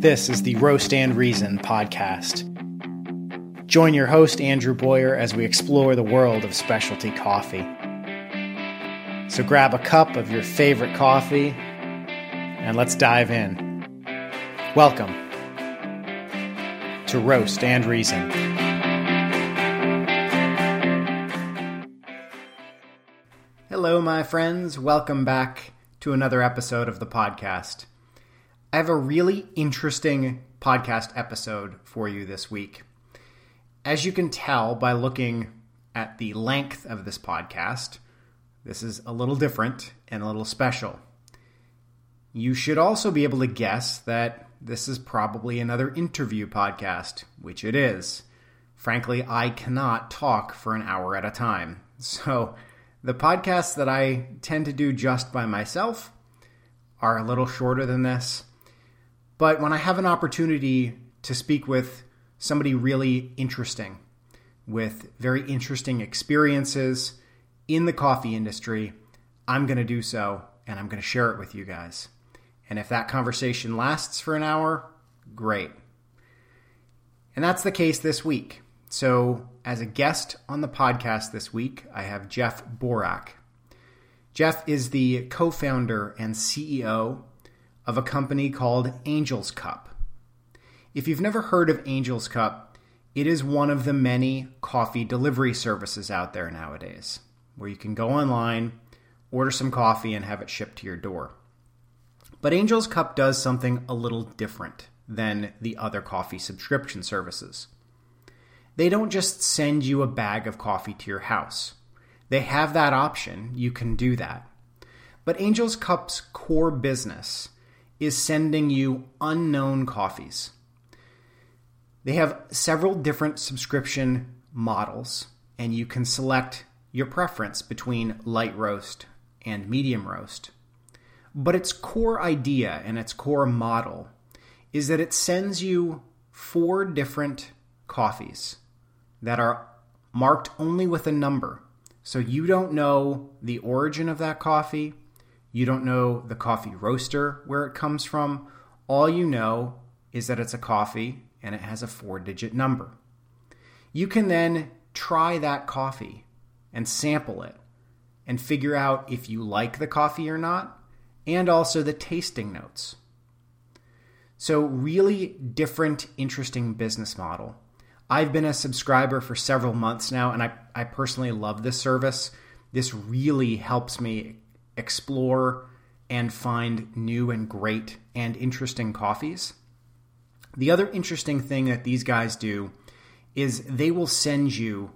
This is the Roast and Reason podcast. Join your host, Andrew Boyer, as we explore the world of specialty coffee. So grab a cup of your favorite coffee and let's dive in. Welcome to Roast and Reason. Hello, my friends. Welcome back to another episode of the podcast. I have a really interesting podcast episode for you this week. As you can tell by looking at the length of this podcast, this is a little different and a little special. You should also be able to guess that this is probably another interview podcast, which it is. Frankly, I cannot talk for an hour at a time. So, the podcasts that I tend to do just by myself are a little shorter than this. But when I have an opportunity to speak with somebody really interesting, with very interesting experiences in the coffee industry, I'm going to do so and I'm going to share it with you guys. And if that conversation lasts for an hour, great. And that's the case this week. So, as a guest on the podcast this week, I have Jeff Borak. Jeff is the co founder and CEO of a company called Angel's Cup. If you've never heard of Angel's Cup, it is one of the many coffee delivery services out there nowadays where you can go online, order some coffee, and have it shipped to your door. But Angel's Cup does something a little different than the other coffee subscription services. They don't just send you a bag of coffee to your house. They have that option, you can do that. But Angel's Cup's core business is sending you unknown coffees. They have several different subscription models, and you can select your preference between light roast and medium roast. But its core idea and its core model is that it sends you four different coffees that are marked only with a number. So you don't know the origin of that coffee. You don't know the coffee roaster where it comes from. All you know is that it's a coffee and it has a four digit number. You can then try that coffee and sample it and figure out if you like the coffee or not, and also the tasting notes. So, really different, interesting business model. I've been a subscriber for several months now, and I, I personally love this service. This really helps me explore and find new and great and interesting coffees. The other interesting thing that these guys do is they will send you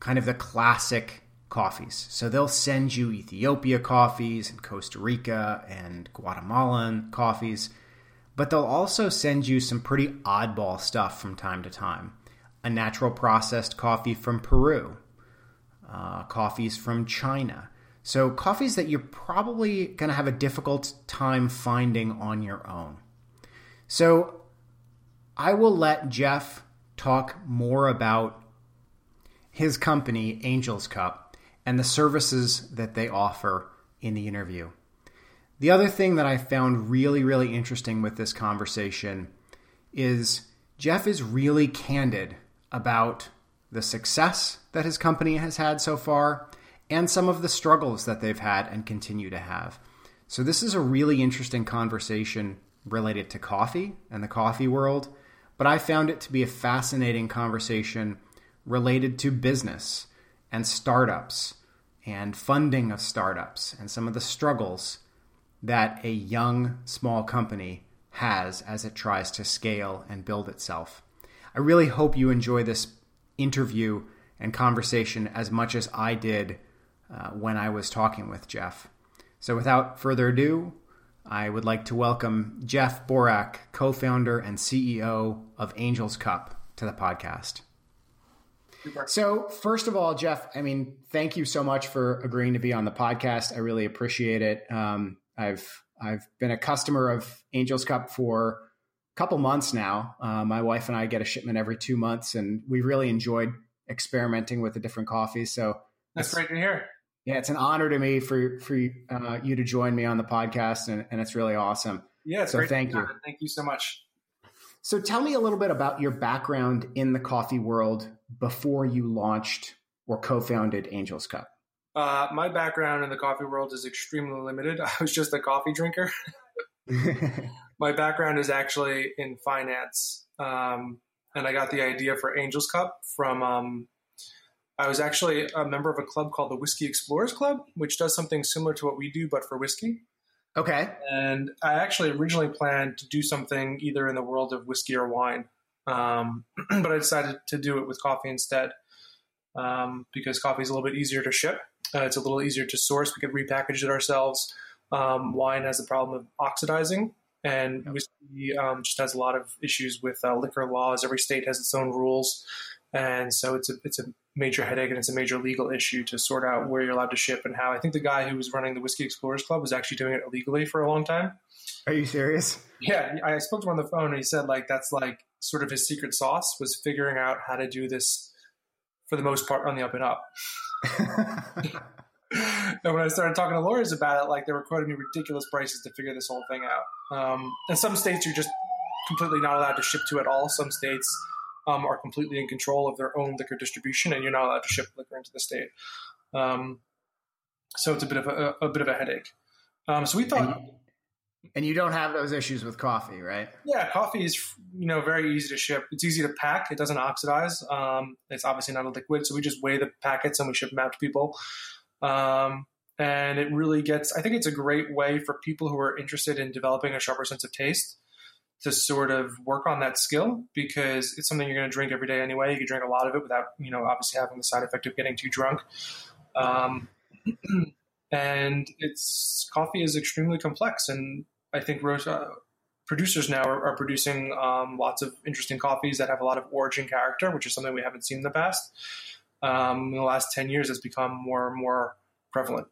kind of the classic coffees. So they'll send you Ethiopia coffees and Costa Rica and Guatemalan coffees, but they'll also send you some pretty oddball stuff from time to time. A natural processed coffee from Peru, uh, coffees from China. So, coffees that you're probably going to have a difficult time finding on your own. So, I will let Jeff talk more about his company, Angel's Cup, and the services that they offer in the interview. The other thing that I found really, really interesting with this conversation is Jeff is really candid about the success that his company has had so far and some of the struggles that they've had and continue to have. So, this is a really interesting conversation related to coffee and the coffee world, but I found it to be a fascinating conversation related to business and startups and funding of startups and some of the struggles that a young small company has as it tries to scale and build itself. I really hope you enjoy this interview and conversation as much as I did uh, when I was talking with Jeff. So, without further ado, I would like to welcome Jeff Borak, co founder and CEO of Angels Cup, to the podcast. So, first of all, Jeff, I mean, thank you so much for agreeing to be on the podcast. I really appreciate it. Um, I've I've been a customer of Angels Cup for a couple months now. Uh, my wife and I get a shipment every two months, and we really enjoyed experimenting with the different coffees. So that's great to hear. Yeah, it's an honor to me for for uh, you to join me on the podcast, and, and it's really awesome. Yeah, so thank you. Thank you so much. So tell me a little bit about your background in the coffee world before you launched or co-founded Angels Cup. Uh, my background in the coffee world is extremely limited. I was just a coffee drinker. my background is actually in finance, um, and I got the idea for Angels Cup from. Um, I was actually a member of a club called the Whiskey Explorers Club, which does something similar to what we do, but for whiskey. Okay. And I actually originally planned to do something either in the world of whiskey or wine, um, but I decided to do it with coffee instead um, because coffee is a little bit easier to ship. Uh, it's a little easier to source. We could repackage it ourselves. Um, wine has the problem of oxidizing, and whiskey um, just has a lot of issues with uh, liquor laws. Every state has its own rules, and so it's a it's a major headache and it's a major legal issue to sort out where you're allowed to ship and how. I think the guy who was running the Whiskey Explorers Club was actually doing it illegally for a long time. Are you serious? Yeah, I spoke to him on the phone and he said like that's like sort of his secret sauce was figuring out how to do this for the most part on the up and up. and when I started talking to lawyers about it, like they were quoting me ridiculous prices to figure this whole thing out. Um, and some states you're just completely not allowed to ship to at all. Some states um, are completely in control of their own liquor distribution, and you're not allowed to ship liquor into the state. Um, so it's a bit of a, a bit of a headache. Um, so we thought. And, and you don't have those issues with coffee, right? Yeah, coffee is you know very easy to ship. It's easy to pack. It doesn't oxidize. Um, it's obviously not a liquid, so we just weigh the packets and we ship them out to people. Um, and it really gets. I think it's a great way for people who are interested in developing a sharper sense of taste to sort of work on that skill because it's something you're going to drink every day anyway. You can drink a lot of it without, you know, obviously having the side effect of getting too drunk. Um, and it's coffee is extremely complex, and I think uh, producers now are, are producing um, lots of interesting coffees that have a lot of origin character, which is something we haven't seen in the past. Um, in the last ten years, has become more and more prevalent.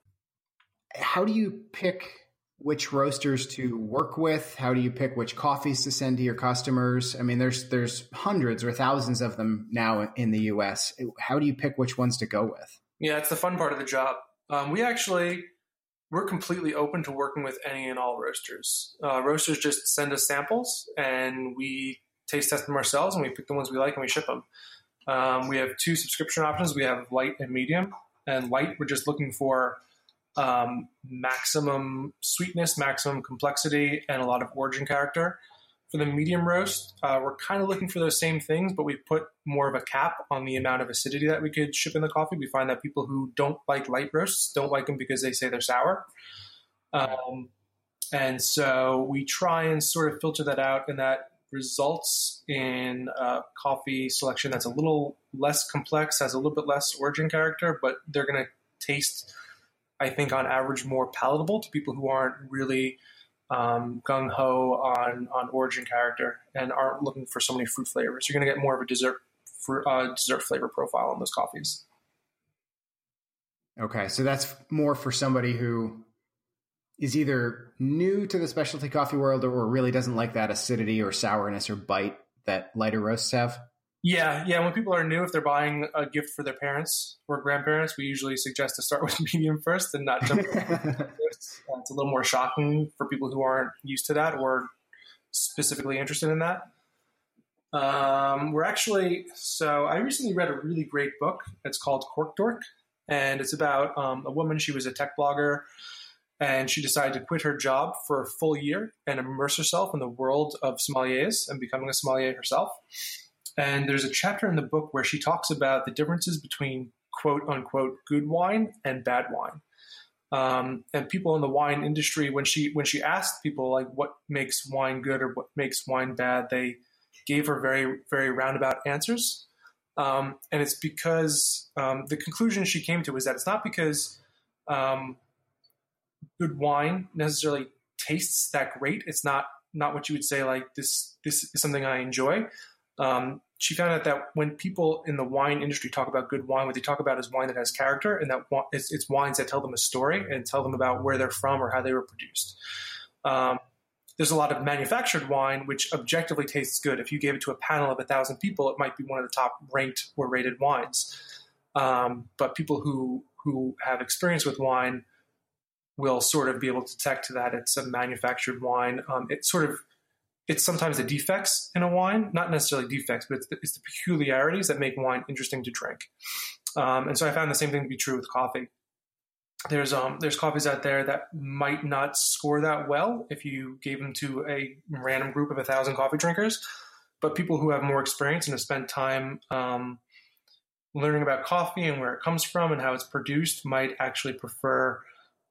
How do you pick which roasters to work with? How do you pick which coffees to send to your customers? I mean, there's there's hundreds or thousands of them now in the U.S. How do you pick which ones to go with? Yeah, it's the fun part of the job. Um, we actually we're completely open to working with any and all roasters. Uh, roasters just send us samples, and we taste test them ourselves, and we pick the ones we like, and we ship them. Um, we have two subscription options. We have light and medium. And light, we're just looking for um, maximum sweetness, maximum complexity, and a lot of origin character. For the medium roast, uh, we're kind of looking for those same things, but we put more of a cap on the amount of acidity that we could ship in the coffee. We find that people who don't like light roasts don't like them because they say they're sour. Um, and so we try and sort of filter that out, and that results in a coffee selection that's a little less complex, has a little bit less origin character, but they're going to taste I think, on average, more palatable to people who aren't really um, gung ho on on origin character and aren't looking for so many fruit flavors. You're going to get more of a dessert for, uh, dessert flavor profile on those coffees. Okay, so that's more for somebody who is either new to the specialty coffee world or really doesn't like that acidity or sourness or bite that lighter roasts have. Yeah, yeah. When people are new, if they're buying a gift for their parents or grandparents, we usually suggest to start with medium first and not jump. it's a little more shocking for people who aren't used to that or specifically interested in that. Um, we're actually so I recently read a really great book. It's called Cork Dork, and it's about um, a woman. She was a tech blogger, and she decided to quit her job for a full year and immerse herself in the world of sommeliers and becoming a sommelier herself. And there's a chapter in the book where she talks about the differences between quote unquote good wine and bad wine. Um, and people in the wine industry, when she when she asked people like what makes wine good or what makes wine bad, they gave her very very roundabout answers. Um, and it's because um, the conclusion she came to was that it's not because um, good wine necessarily tastes that great. It's not not what you would say like this this is something I enjoy. Um, she found out that when people in the wine industry talk about good wine, what they talk about is wine that has character, and that it's, it's wines that tell them a story and tell them about where they're from or how they were produced. Um, there's a lot of manufactured wine which objectively tastes good. If you gave it to a panel of a thousand people, it might be one of the top ranked or rated wines. Um, but people who who have experience with wine will sort of be able to detect that it's a manufactured wine. Um, it sort of it's sometimes the defects in a wine, not necessarily defects, but it's the, it's the peculiarities that make wine interesting to drink. Um, and so I found the same thing to be true with coffee. There's um, there's coffees out there that might not score that well if you gave them to a random group of a thousand coffee drinkers, but people who have more experience and have spent time um, learning about coffee and where it comes from and how it's produced might actually prefer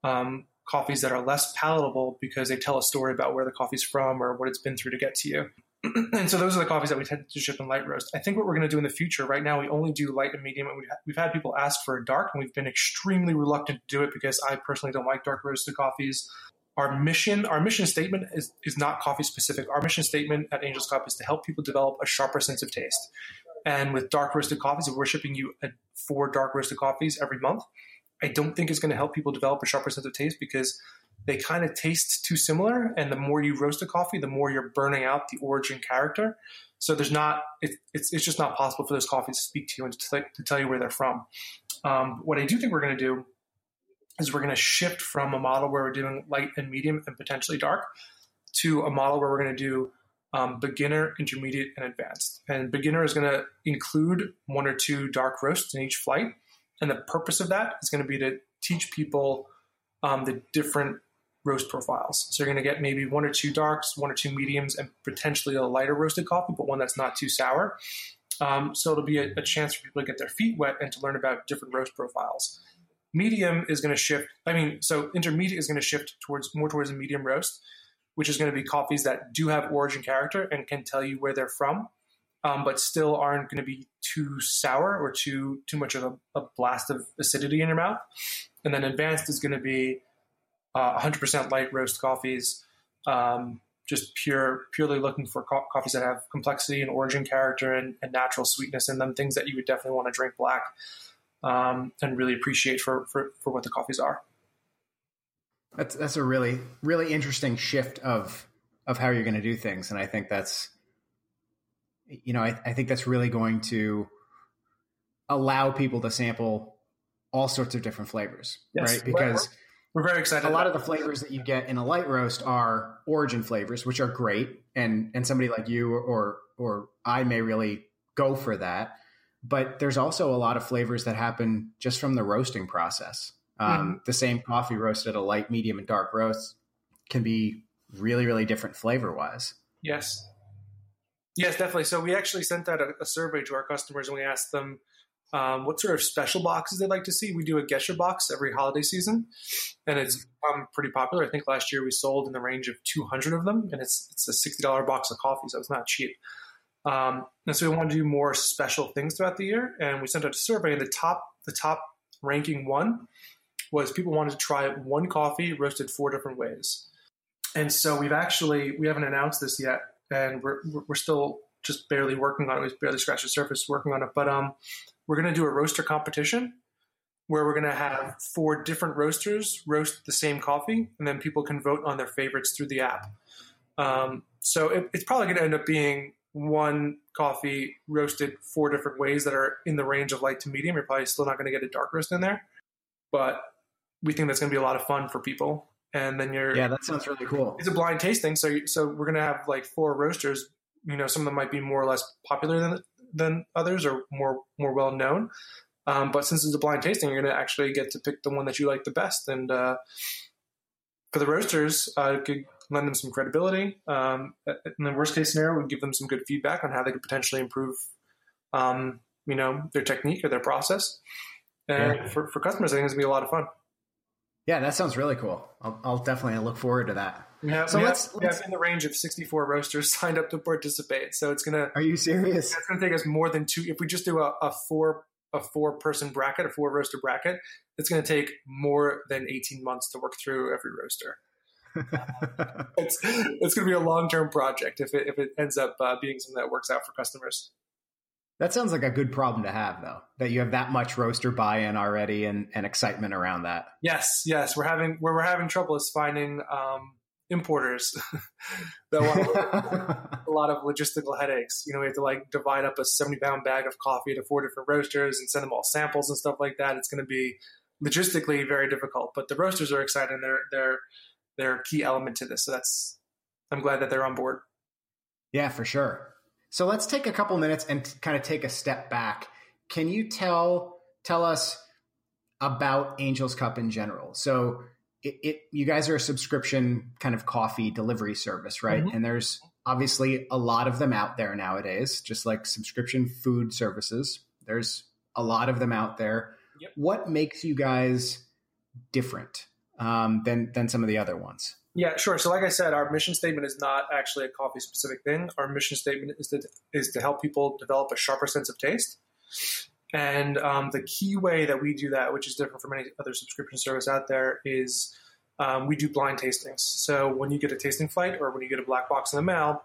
um, coffees that are less palatable because they tell a story about where the coffee's from or what it's been through to get to you. and so those are the coffees that we tend to ship in light roast. I think what we're going to do in the future, right now, we only do light and medium. And we've had people ask for a dark, and we've been extremely reluctant to do it because I personally don't like dark roasted coffees. Our mission, our mission statement is, is not coffee specific. Our mission statement at Angel's Cup is to help people develop a sharper sense of taste. And with dark roasted coffees, we're shipping you four dark roasted coffees every month. I don't think it's going to help people develop a sharper sense of taste because they kind of taste too similar. And the more you roast a coffee, the more you're burning out the origin character. So there's not, it, it's, it's just not possible for those coffees to speak to you and to, to tell you where they're from. Um, what I do think we're going to do is we're going to shift from a model where we're doing light and medium and potentially dark to a model where we're going to do um, beginner, intermediate, and advanced. And beginner is going to include one or two dark roasts in each flight. And the purpose of that is going to be to teach people um, the different roast profiles. So you're going to get maybe one or two darks, one or two mediums, and potentially a lighter roasted coffee, but one that's not too sour. Um, so it'll be a, a, chance for people to get their feet wet and to learn about different roast profiles. Medium is going to shift. I mean, so intermediate is going to shift towards more towards a medium roast, which is going to be coffees that do have origin character and can tell you where they're from, um, but still aren't going to be too sour or too too much of a, a blast of acidity in your mouth. And then advanced is going to be uh, 100% light roast coffees, um, just pure, purely looking for co- coffees that have complexity and origin character and, and, natural sweetness in them, things that you would definitely want to drink black um, and really appreciate for, for, for what the coffees are. That's that's a really really interesting shift of of how you're going to do things, and I think that's you know I, I think that's really going to allow people to sample all sorts of different flavors, yes. right? Because we're very excited. A lot of the flavors that you get in a light roast are origin flavors, which are great, and and somebody like you or or I may really go for that. But there's also a lot of flavors that happen just from the roasting process. Um, mm-hmm. The same coffee roasted a light, medium, and dark roast can be really, really different flavor wise. Yes. Yes, definitely. So we actually sent out a, a survey to our customers and we asked them um, what sort of special boxes they'd like to see. We do a Gesha box every holiday season, and it's um, pretty popular. I think last year we sold in the range of 200 of them, and it's it's a $60 box of coffee, so it's not cheap. Um, and so we want to do more special things throughout the year, and we sent out a survey. And the top the top ranking one was people wanted to try one coffee roasted four different ways. And so we've actually we haven't announced this yet, and we're we're still just barely working on it. We've barely scratched the surface working on it, but um, we're going to do a roaster competition where we're going to have four different roasters roast the same coffee, and then people can vote on their favorites through the app. Um, so it, it's probably going to end up being one coffee roasted four different ways that are in the range of light to medium. You're probably still not going to get a dark roast in there, but we think that's going to be a lot of fun for people. And then you're yeah, that sounds really cool. It's a blind tasting, so so we're going to have like four roasters. You know, some of them might be more or less popular than than others or more more well known. Um, but since it's a blind tasting, you're going to actually get to pick the one that you like the best. And uh, for the roasters, uh, it could lend them some credibility. Um, in the worst case scenario, would give them some good feedback on how they could potentially improve, um, you know, their technique or their process. And yeah. for, for customers, I think it's going to be a lot of fun. Yeah, that sounds really cool. I'll, I'll definitely look forward to that. Yeah, so let's, have, let's in the range of 64 roasters signed up to participate. So it's gonna. Are you serious? It's gonna take us more than two. If we just do a, a four a four person bracket, a four roaster bracket, it's gonna take more than 18 months to work through every roaster. it's it's gonna be a long term project if it if it ends up uh, being something that works out for customers. That sounds like a good problem to have, though. That you have that much roaster buy-in already and, and excitement around that. Yes, yes. We're having where we're having trouble is finding um, importers that want a lot of logistical headaches. You know, we have to like divide up a seventy-pound bag of coffee to four different roasters and send them all samples and stuff like that. It's going to be logistically very difficult. But the roasters are excited. And they're they're they're a key element to this. So that's I'm glad that they're on board. Yeah, for sure. So let's take a couple minutes and kind of take a step back. Can you tell tell us about Angels Cup in general? So it, it you guys are a subscription kind of coffee delivery service, right? Mm-hmm. And there's obviously a lot of them out there nowadays, just like subscription food services. There's a lot of them out there. Yep. What makes you guys different um, than than some of the other ones? Yeah, sure. So, like I said, our mission statement is not actually a coffee specific thing. Our mission statement is to is to help people develop a sharper sense of taste. And um, the key way that we do that, which is different from any other subscription service out there, is um, we do blind tastings. So when you get a tasting flight or when you get a black box in the mail,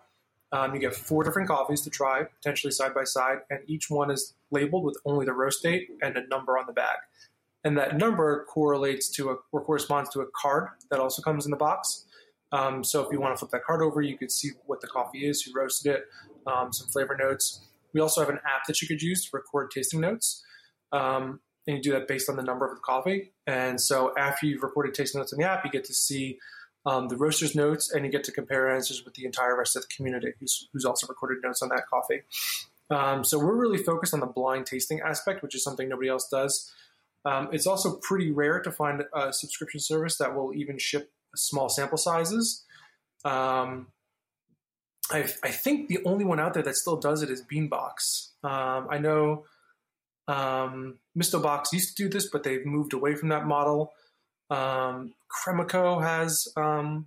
um, you get four different coffees to try, potentially side by side, and each one is labeled with only the roast date and a number on the bag. And that number correlates to a or corresponds to a card that also comes in the box. Um, so if you want to flip that card over, you could see what the coffee is, who roasted it, um, some flavor notes. We also have an app that you could use to record tasting notes. Um, and you do that based on the number of the coffee. And so after you've recorded tasting notes in the app, you get to see um, the roaster's notes and you get to compare answers with the entire rest of the community who's, who's also recorded notes on that coffee. Um, so we're really focused on the blind tasting aspect, which is something nobody else does. Um, it's also pretty rare to find a subscription service that will even ship small sample sizes. Um, I, I, think the only one out there that still does it is Beanbox. Um, I know um, Mistobox used to do this, but they've moved away from that model. Um, Crema.co has um,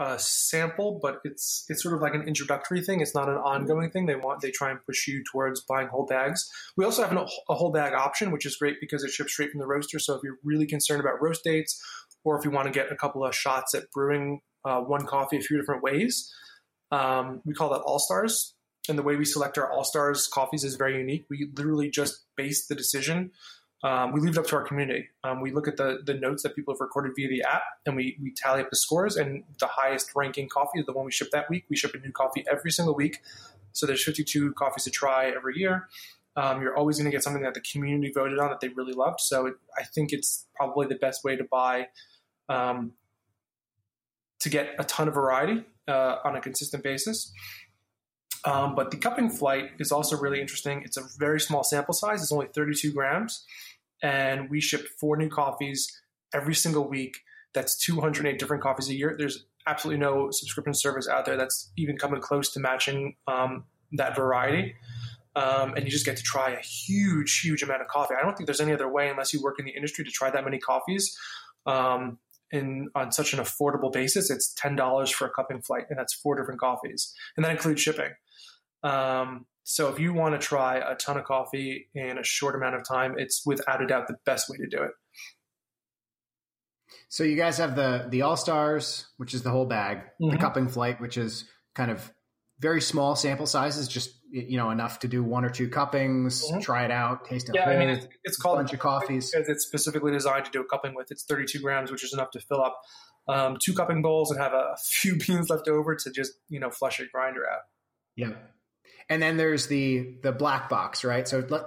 a sample, but it's it's sort of like an introductory thing. It's not an ongoing thing. They want they try and push you towards buying whole bags. We also have an, a whole bag option, which is great because it ships straight from the roaster. So if you're really concerned about roast dates, or if you want to get a couple of shots at brewing uh, one coffee a few different ways, um, we call that All Stars. And the way we select our All Stars coffees is very unique. We literally just base the decision. Um, we leave it up to our community. Um, we look at the, the notes that people have recorded via the app and we, we tally up the scores. And the highest ranking coffee is the one we ship that week. We ship a new coffee every single week. So there's 52 coffees to try every year. Um, you're always going to get something that the community voted on that they really loved. So it, I think it's probably the best way to buy um, to get a ton of variety uh, on a consistent basis. Um, but the cupping flight is also really interesting. It's a very small sample size. It's only 32 grams, and we ship four new coffees every single week. That's 208 different coffees a year. There's absolutely no subscription service out there that's even coming close to matching um, that variety. Um, and you just get to try a huge, huge amount of coffee. I don't think there's any other way, unless you work in the industry, to try that many coffees. Um, in on such an affordable basis. It's ten dollars for a cupping flight, and that's four different coffees, and that includes shipping. Um, so if you want to try a ton of coffee in a short amount of time, it's without a doubt the best way to do it. So you guys have the the All Stars, which is the whole bag, mm-hmm. the cupping flight, which is kind of very small sample sizes, just you know enough to do one or two cuppings, mm-hmm. try it out, taste it. Yeah, whole, I mean it's, it's called a bunch of coffees because it's specifically designed to do a cupping with. It's 32 grams, which is enough to fill up um, two cupping bowls and have a few beans left over to just you know flush a grinder out. Yeah, and then there's the the black box, right? So let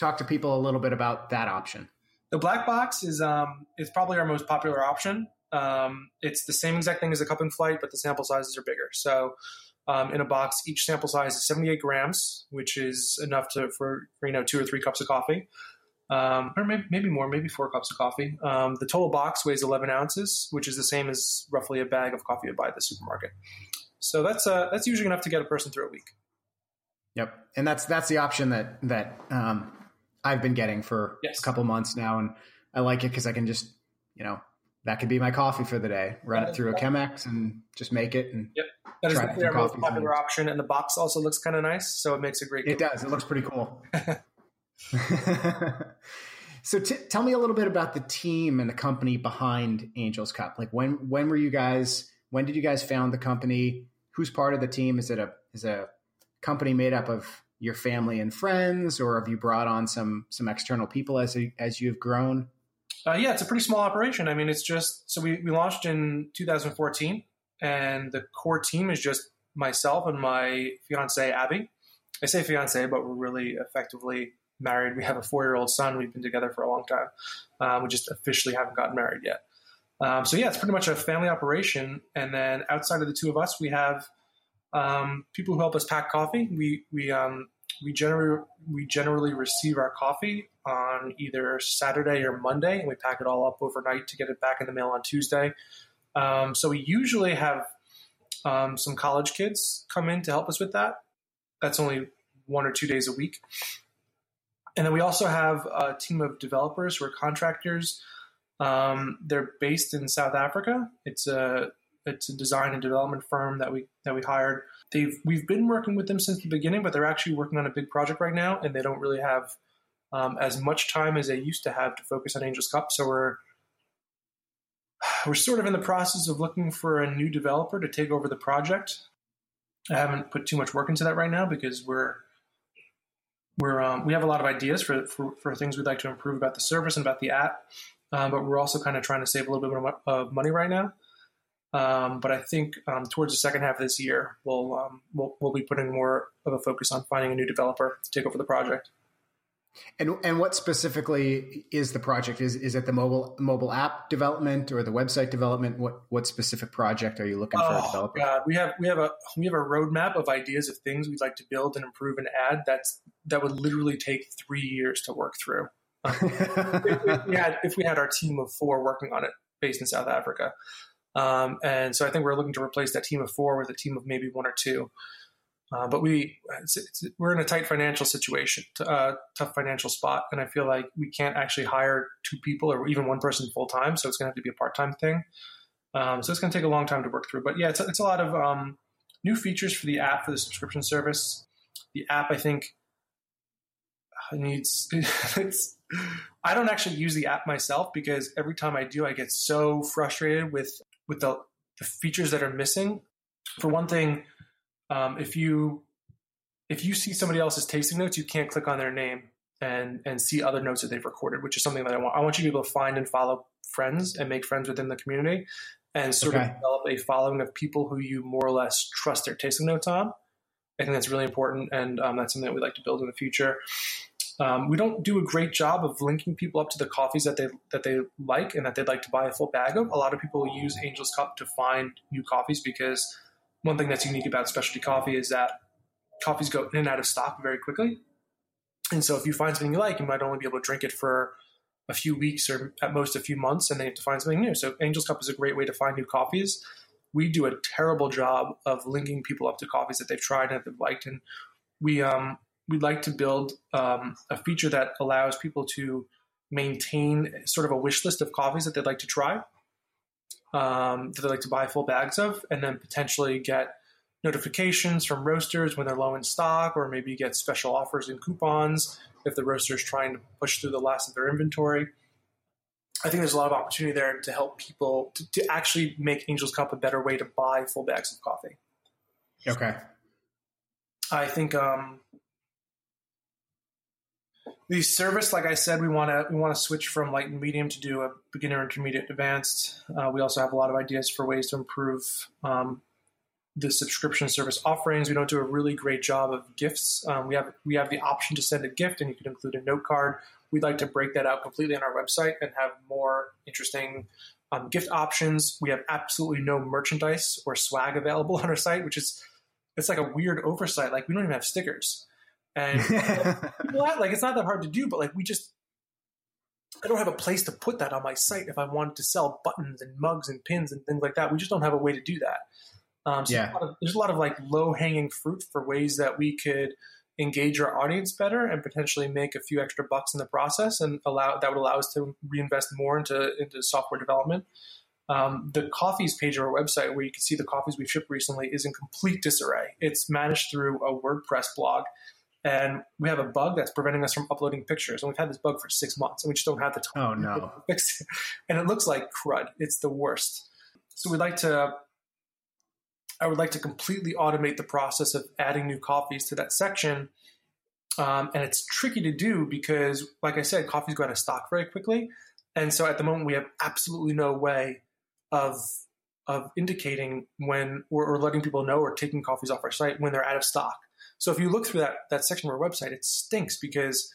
talk to people a little bit about that option. The black box is um, is probably our most popular option. Um, it's the same exact thing as a cupping flight, but the sample sizes are bigger. So um, in a box, each sample size is 78 grams, which is enough to for, for you know two or three cups of coffee, um, or maybe, maybe more, maybe four cups of coffee. Um, the total box weighs 11 ounces, which is the same as roughly a bag of coffee you buy at the supermarket. So that's uh, that's usually enough to get a person through a week. Yep, and that's that's the option that that um, I've been getting for yes. a couple months now, and I like it because I can just you know that could be my coffee for the day. Run it through a Chemex and just make it. And yep, that is our most popular option, and the box also looks kind of nice, so it makes a great. It does. It looks pretty cool. so t- tell me a little bit about the team and the company behind Angels Cup. Like when when were you guys? When did you guys found the company? Who's part of the team? Is it a is a company made up of your family and friends, or have you brought on some some external people as as you've grown? Uh, yeah, it's a pretty small operation. I mean, it's just so we, we launched in 2014, and the core team is just myself and my fiance Abby. I say fiance, but we're really effectively married. We have a four year old son. We've been together for a long time. Um, we just officially haven't gotten married yet. Um, so yeah, it's pretty much a family operation. And then outside of the two of us, we have um, people who help us pack coffee. We we um, we generally we generally receive our coffee on either Saturday or Monday, and we pack it all up overnight to get it back in the mail on Tuesday. Um, so we usually have um, some college kids come in to help us with that. That's only one or two days a week. And then we also have a team of developers who are contractors. Um, they're based in South Africa. It's a it's a design and development firm that we that we hired. They've we've been working with them since the beginning, but they're actually working on a big project right now, and they don't really have um, as much time as they used to have to focus on Angels Cup. So we're we're sort of in the process of looking for a new developer to take over the project. I haven't put too much work into that right now because we're we're um, we have a lot of ideas for, for, for things we'd like to improve about the service and about the app, um, but we're also kind of trying to save a little bit of money right now. Um, but I think um, towards the second half of this year, we'll, um, we'll we'll be putting more of a focus on finding a new developer to take over the project. And and what specifically is the project? Is is it the mobile mobile app development or the website development? What what specific project are you looking for oh, a developer? God, we have we have a we have a roadmap of ideas of things we'd like to build and improve and add. That's that would literally take three years to work through. if, if, we had if we had our team of four working on it, based in South Africa, um, and so I think we're looking to replace that team of four with a team of maybe one or two. Uh, but we it's, it's, we're in a tight financial situation, uh, tough financial spot, and I feel like we can't actually hire two people or even one person full time. So it's going to have to be a part time thing. Um, so it's going to take a long time to work through. But yeah, it's, it's a lot of um, new features for the app for the subscription service. The app, I think, needs. it's. I don't actually use the app myself because every time I do, I get so frustrated with with the, the features that are missing. For one thing, um, if you if you see somebody else's tasting notes, you can't click on their name and and see other notes that they've recorded, which is something that I want. I want you to be able to find and follow friends and make friends within the community, and sort okay. of develop a following of people who you more or less trust their tasting notes on. I think that's really important, and um, that's something that we'd like to build in the future. Um, we don't do a great job of linking people up to the coffees that they that they like and that they'd like to buy a full bag of. A lot of people use Angel's Cup to find new coffees because one thing that's unique about specialty coffee is that coffees go in and out of stock very quickly. And so if you find something you like, you might only be able to drink it for a few weeks or at most a few months, and then you have to find something new. So Angel's Cup is a great way to find new coffees. We do a terrible job of linking people up to coffees that they've tried and that they've liked, and we um, we'd like to build um, a feature that allows people to maintain sort of a wish list of coffees that they'd like to try um, that they'd like to buy full bags of, and then potentially get notifications from roasters when they're low in stock, or maybe get special offers and coupons if the roaster is trying to push through the last of their inventory. I think there's a lot of opportunity there to help people to, to actually make Angel's Cup a better way to buy full bags of coffee. Okay. I think um, the service, like I said, we want to we want to switch from light and medium to do a beginner, intermediate, advanced. Uh, we also have a lot of ideas for ways to improve um, the subscription service offerings. We don't do a really great job of gifts. Um, we have we have the option to send a gift, and you can include a note card. We'd like to break that out completely on our website and have more interesting um, gift options. We have absolutely no merchandise or swag available on our site, which is it's like a weird oversight. Like we don't even have stickers. And like it's not that hard to do, but like we just I don't have a place to put that on my site if I wanted to sell buttons and mugs and pins and things like that. We just don't have a way to do that. Um, so yeah. there's, a of, there's a lot of like low hanging fruit for ways that we could engage our audience better and potentially make a few extra bucks in the process and allow that would allow us to reinvest more into into software development. Um, the coffees page of our website, where you can see the coffees we've shipped recently, is in complete disarray. It's managed through a WordPress blog and we have a bug that's preventing us from uploading pictures. And we've had this bug for six months, and we just don't have the time. Oh no! To fix it. And it looks like crud. It's the worst. So we'd like to. I would like to completely automate the process of adding new coffees to that section. Um, and it's tricky to do because, like I said, coffees go out of stock very quickly. And so at the moment, we have absolutely no way of of indicating when or, or letting people know or taking coffees off our site when they're out of stock. So if you look through that that section of our website, it stinks because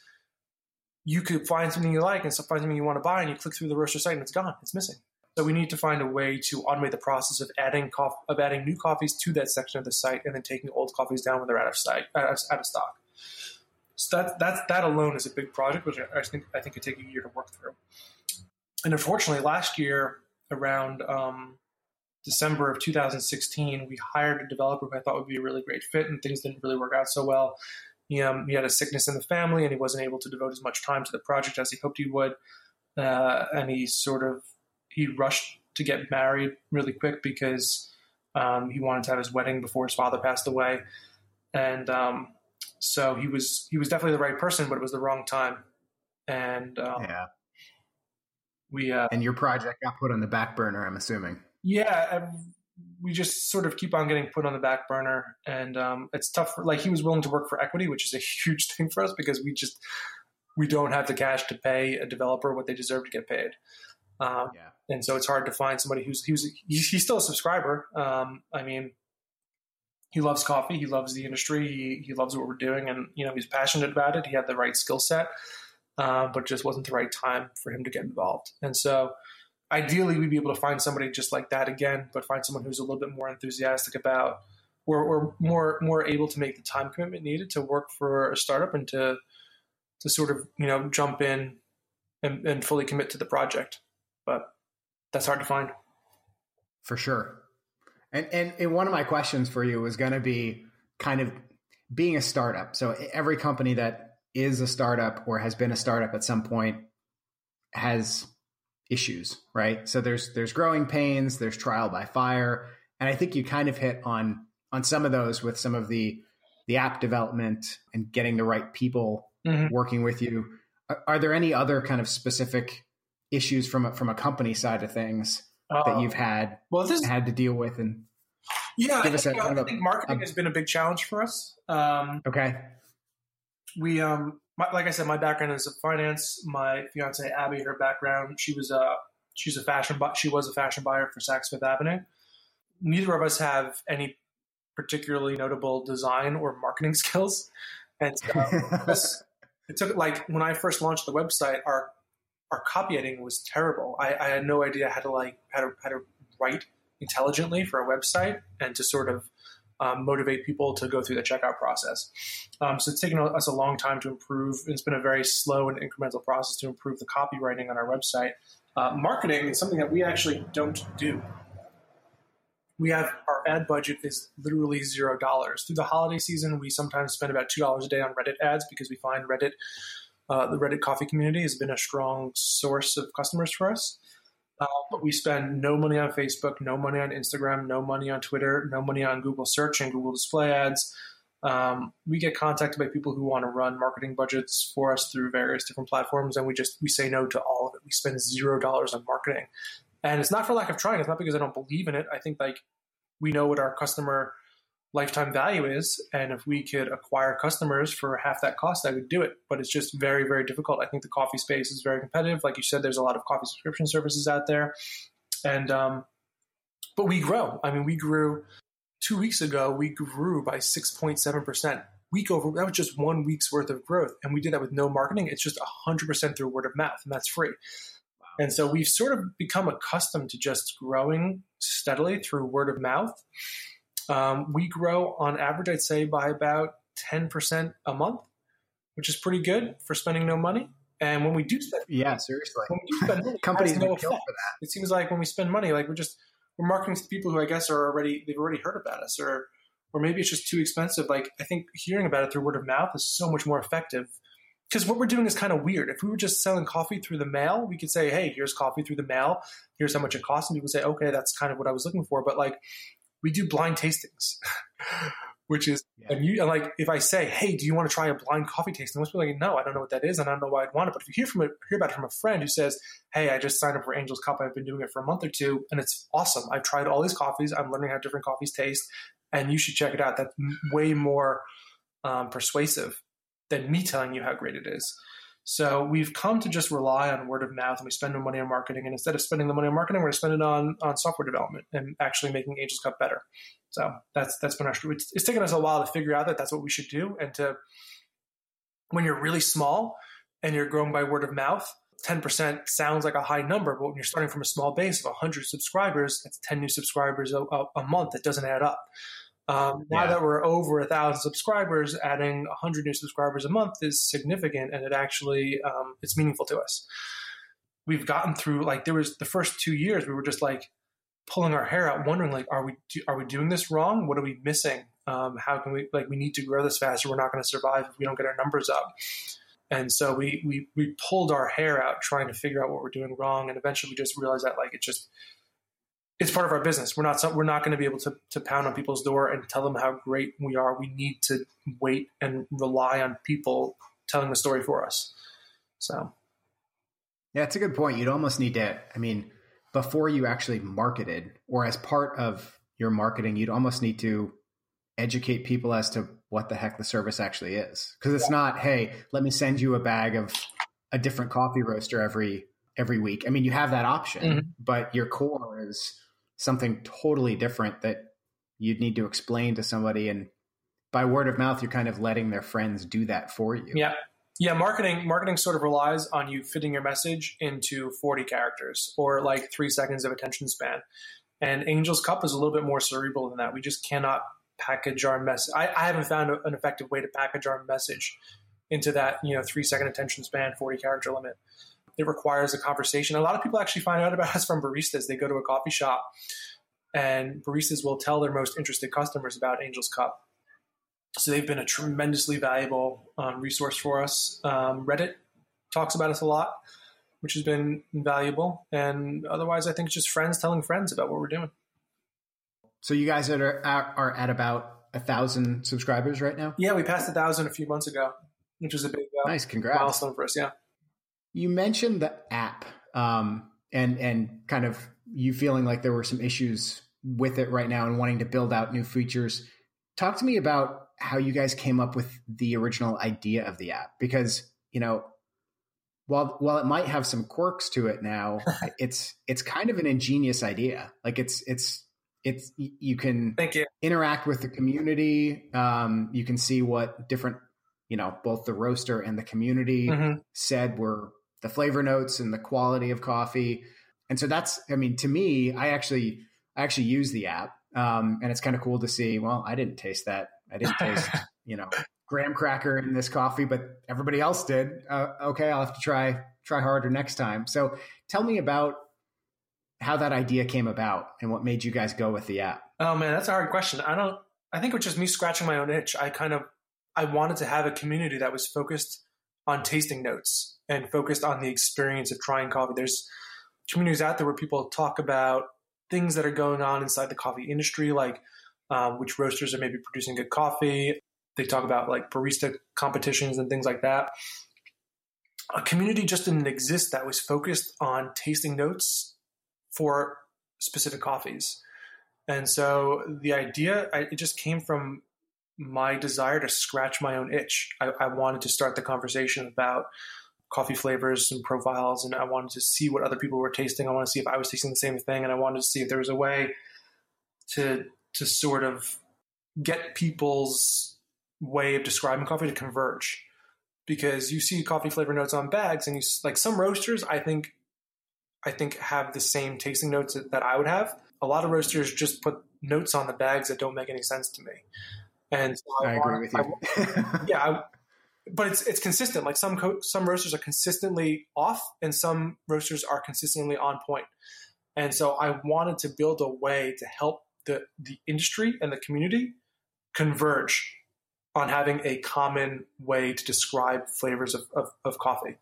you could find something you like and find something you want to buy, and you click through the roaster site and it's gone, it's missing. So we need to find a way to automate the process of adding of adding new coffees to that section of the site, and then taking old coffees down when they're out of of, out of stock. So that that that alone is a big project, which I think I think could take a year to work through. And unfortunately, last year around um, December of 2016, we hired a developer who I thought would be a really great fit, and things didn't really work out so well. He, um, he had a sickness in the family, and he wasn't able to devote as much time to the project as he hoped he would. Uh, and he sort of he rushed to get married really quick because um, he wanted to have his wedding before his father passed away, and um, so he was he was definitely the right person, but it was the wrong time. And um, yeah, we uh, and your project got put on the back burner. I'm assuming. Yeah, we just sort of keep on getting put on the back burner, and um, it's tough. For, like he was willing to work for equity, which is a huge thing for us because we just we don't have the cash to pay a developer what they deserve to get paid. Um, yeah. And so it's hard to find somebody who's who's he's still a subscriber. Um, I mean, he loves coffee, he loves the industry, he, he loves what we're doing, and you know he's passionate about it. He had the right skill set, uh, but just wasn't the right time for him to get involved. And so ideally we'd be able to find somebody just like that again, but find someone who's a little bit more enthusiastic about or, or more more able to make the time commitment needed to work for a startup and to to sort of you know jump in and, and fully commit to the project. But that's hard to find. For sure. And, and and one of my questions for you was going to be kind of being a startup. So every company that is a startup or has been a startup at some point has issues, right? So there's there's growing pains, there's trial by fire, and I think you kind of hit on on some of those with some of the the app development and getting the right people mm-hmm. working with you. Are, are, there any other kind of specific issues from a, from a company side of things uh, that you've had well, this, had to deal with and yeah, I think, I think marketing a, has been a big challenge for us. Um, okay, we um my, like I said, my background is in finance. My fiance Abby, her background, she was a she's a fashion she was a fashion buyer for Saks Fifth Avenue. Neither of us have any particularly notable design or marketing skills, and so it took like when I first launched the website, our our copy editing was terrible. I, I had no idea how to like how to how to write intelligently for a website and to sort of um, motivate people to go through the checkout process. Um, so it's taken us a long time to improve. It's been a very slow and incremental process to improve the copywriting on our website. Uh, marketing is something that we actually don't do. We have our ad budget is literally zero dollars. Through the holiday season, we sometimes spend about two dollars a day on Reddit ads because we find Reddit, uh, the Reddit coffee community, has been a strong source of customers for us. Uh, but we spend no money on Facebook, no money on Instagram, no money on Twitter, no money on Google Search and Google Display Ads. Um, we get contacted by people who want to run marketing budgets for us through various different platforms, and we just we say no to all of it. We spend zero dollars on marketing, and it's not for lack of trying. It's not because I don't believe in it. I think like we know what our customer lifetime value is. And if we could acquire customers for half that cost, I would do it. But it's just very, very difficult. I think the coffee space is very competitive. Like you said, there's a lot of coffee subscription services out there. And, um, but we grow. I mean, we grew two weeks ago, we grew by 6.7% week over. That was just one week's worth of growth. And we did that with no marketing. It's just 100% through word of mouth, and that's free. And so we've sort of become accustomed to just growing steadily through word of mouth. Um, we grow on average, I'd say, by about 10% a month, which is pretty good for spending no money. And when we do spend, yeah, seriously, when we do spend money, companies no for that. It seems like when we spend money, like we're just we're marketing to people who I guess are already they've already heard about us, or or maybe it's just too expensive. Like I think hearing about it through word of mouth is so much more effective because what we're doing is kind of weird. If we were just selling coffee through the mail, we could say, "Hey, here's coffee through the mail. Here's how much it costs," and people say, "Okay, that's kind of what I was looking for." But like we do blind tastings, which is yeah. and you and like if I say, "Hey, do you want to try a blind coffee tasting?" Most people are like, "No, I don't know what that is, and I don't know why I'd want it." But if you hear from a, hear about it from a friend who says, "Hey, I just signed up for Angel's Cup. I've been doing it for a month or two, and it's awesome. I've tried all these coffees. I'm learning how different coffees taste, and you should check it out." That's way more um, persuasive than me telling you how great it is. So we've come to just rely on word of mouth and we spend no money on marketing. And instead of spending the money on marketing, we're going to spend it on, on software development and actually making Angels Cup better. So that's, that's been our, it's, it's taken us a while to figure out that that's what we should do. And to, when you're really small, and you're growing by word of mouth, 10% sounds like a high number, but when you're starting from a small base of 100 subscribers, that's 10 new subscribers a, a month. It doesn't add up. Um, now yeah. that we're over a thousand subscribers, adding 100 new subscribers a month is significant, and it actually um, it's meaningful to us. We've gotten through like there was the first two years we were just like pulling our hair out, wondering like, are we do, are we doing this wrong? What are we missing? Um, how can we like we need to grow this faster? We're not going to survive if we don't get our numbers up. And so we, we we pulled our hair out trying to figure out what we're doing wrong, and eventually we just realized that like it just it's part of our business. We're not we're not going to be able to to pound on people's door and tell them how great we are. We need to wait and rely on people telling the story for us. So, yeah, it's a good point. You'd almost need to. I mean, before you actually marketed, or as part of your marketing, you'd almost need to educate people as to what the heck the service actually is. Because it's yeah. not, hey, let me send you a bag of a different coffee roaster every every week. I mean, you have that option, mm-hmm. but your core is something totally different that you'd need to explain to somebody and by word of mouth you're kind of letting their friends do that for you. Yeah. Yeah, marketing marketing sort of relies on you fitting your message into 40 characters or like 3 seconds of attention span. And Angel's Cup is a little bit more cerebral than that. We just cannot package our message. I, I haven't found a, an effective way to package our message into that you know three second attention span, forty character limit. It requires a conversation. A lot of people actually find out about us from baristas. They go to a coffee shop, and baristas will tell their most interested customers about Angel's Cup. So they've been a tremendously valuable um, resource for us. Um, Reddit talks about us a lot, which has been invaluable. And otherwise, I think it's just friends telling friends about what we're doing. So you guys are are at about a thousand subscribers right now. Yeah, we passed a thousand a few months ago, which was a big uh, nice congrats milestone for us. Yeah. You mentioned the app, um, and and kind of you feeling like there were some issues with it right now and wanting to build out new features. Talk to me about how you guys came up with the original idea of the app because you know while while it might have some quirks to it now, it's it's kind of an ingenious idea. Like it's it's it's you can Thank you. interact with the community. Um, you can see what different, you know, both the roaster and the community mm-hmm. said were the flavor notes and the quality of coffee. And so that's, I mean, to me, I actually, I actually use the app, um, and it's kind of cool to see. Well, I didn't taste that. I didn't taste, you know, graham cracker in this coffee, but everybody else did. Uh, okay, I'll have to try try harder next time. So, tell me about how that idea came about and what made you guys go with the app. Oh man, that's a hard question. I don't. I think it was just me scratching my own itch. I kind of I wanted to have a community that was focused on tasting notes and focused on the experience of trying coffee. There's communities out there where people talk about things that are going on inside the coffee industry, like um, which roasters are maybe producing good coffee. They talk about like barista competitions and things like that. A community just didn't exist that was focused on tasting notes for specific coffees. And so the idea, it just came from my desire to scratch my own itch. I, I, wanted to start the conversation about coffee flavors and profiles, and I wanted to see what other people were tasting. I want to see if I was tasting the same thing, and I wanted to see if there was a way to to sort of get people's way of describing coffee to converge. Because you see coffee flavor notes on bags, and you like some roasters. I think I think have the same tasting notes that I would have. A lot of roasters just put notes on the bags that don't make any sense to me. And so I, I agree with you. I, yeah, I, but it's it's consistent. Like some co- some roasters are consistently off, and some roasters are consistently on point. And so I wanted to build a way to help the the industry and the community converge on having a common way to describe flavors of, of, of coffee.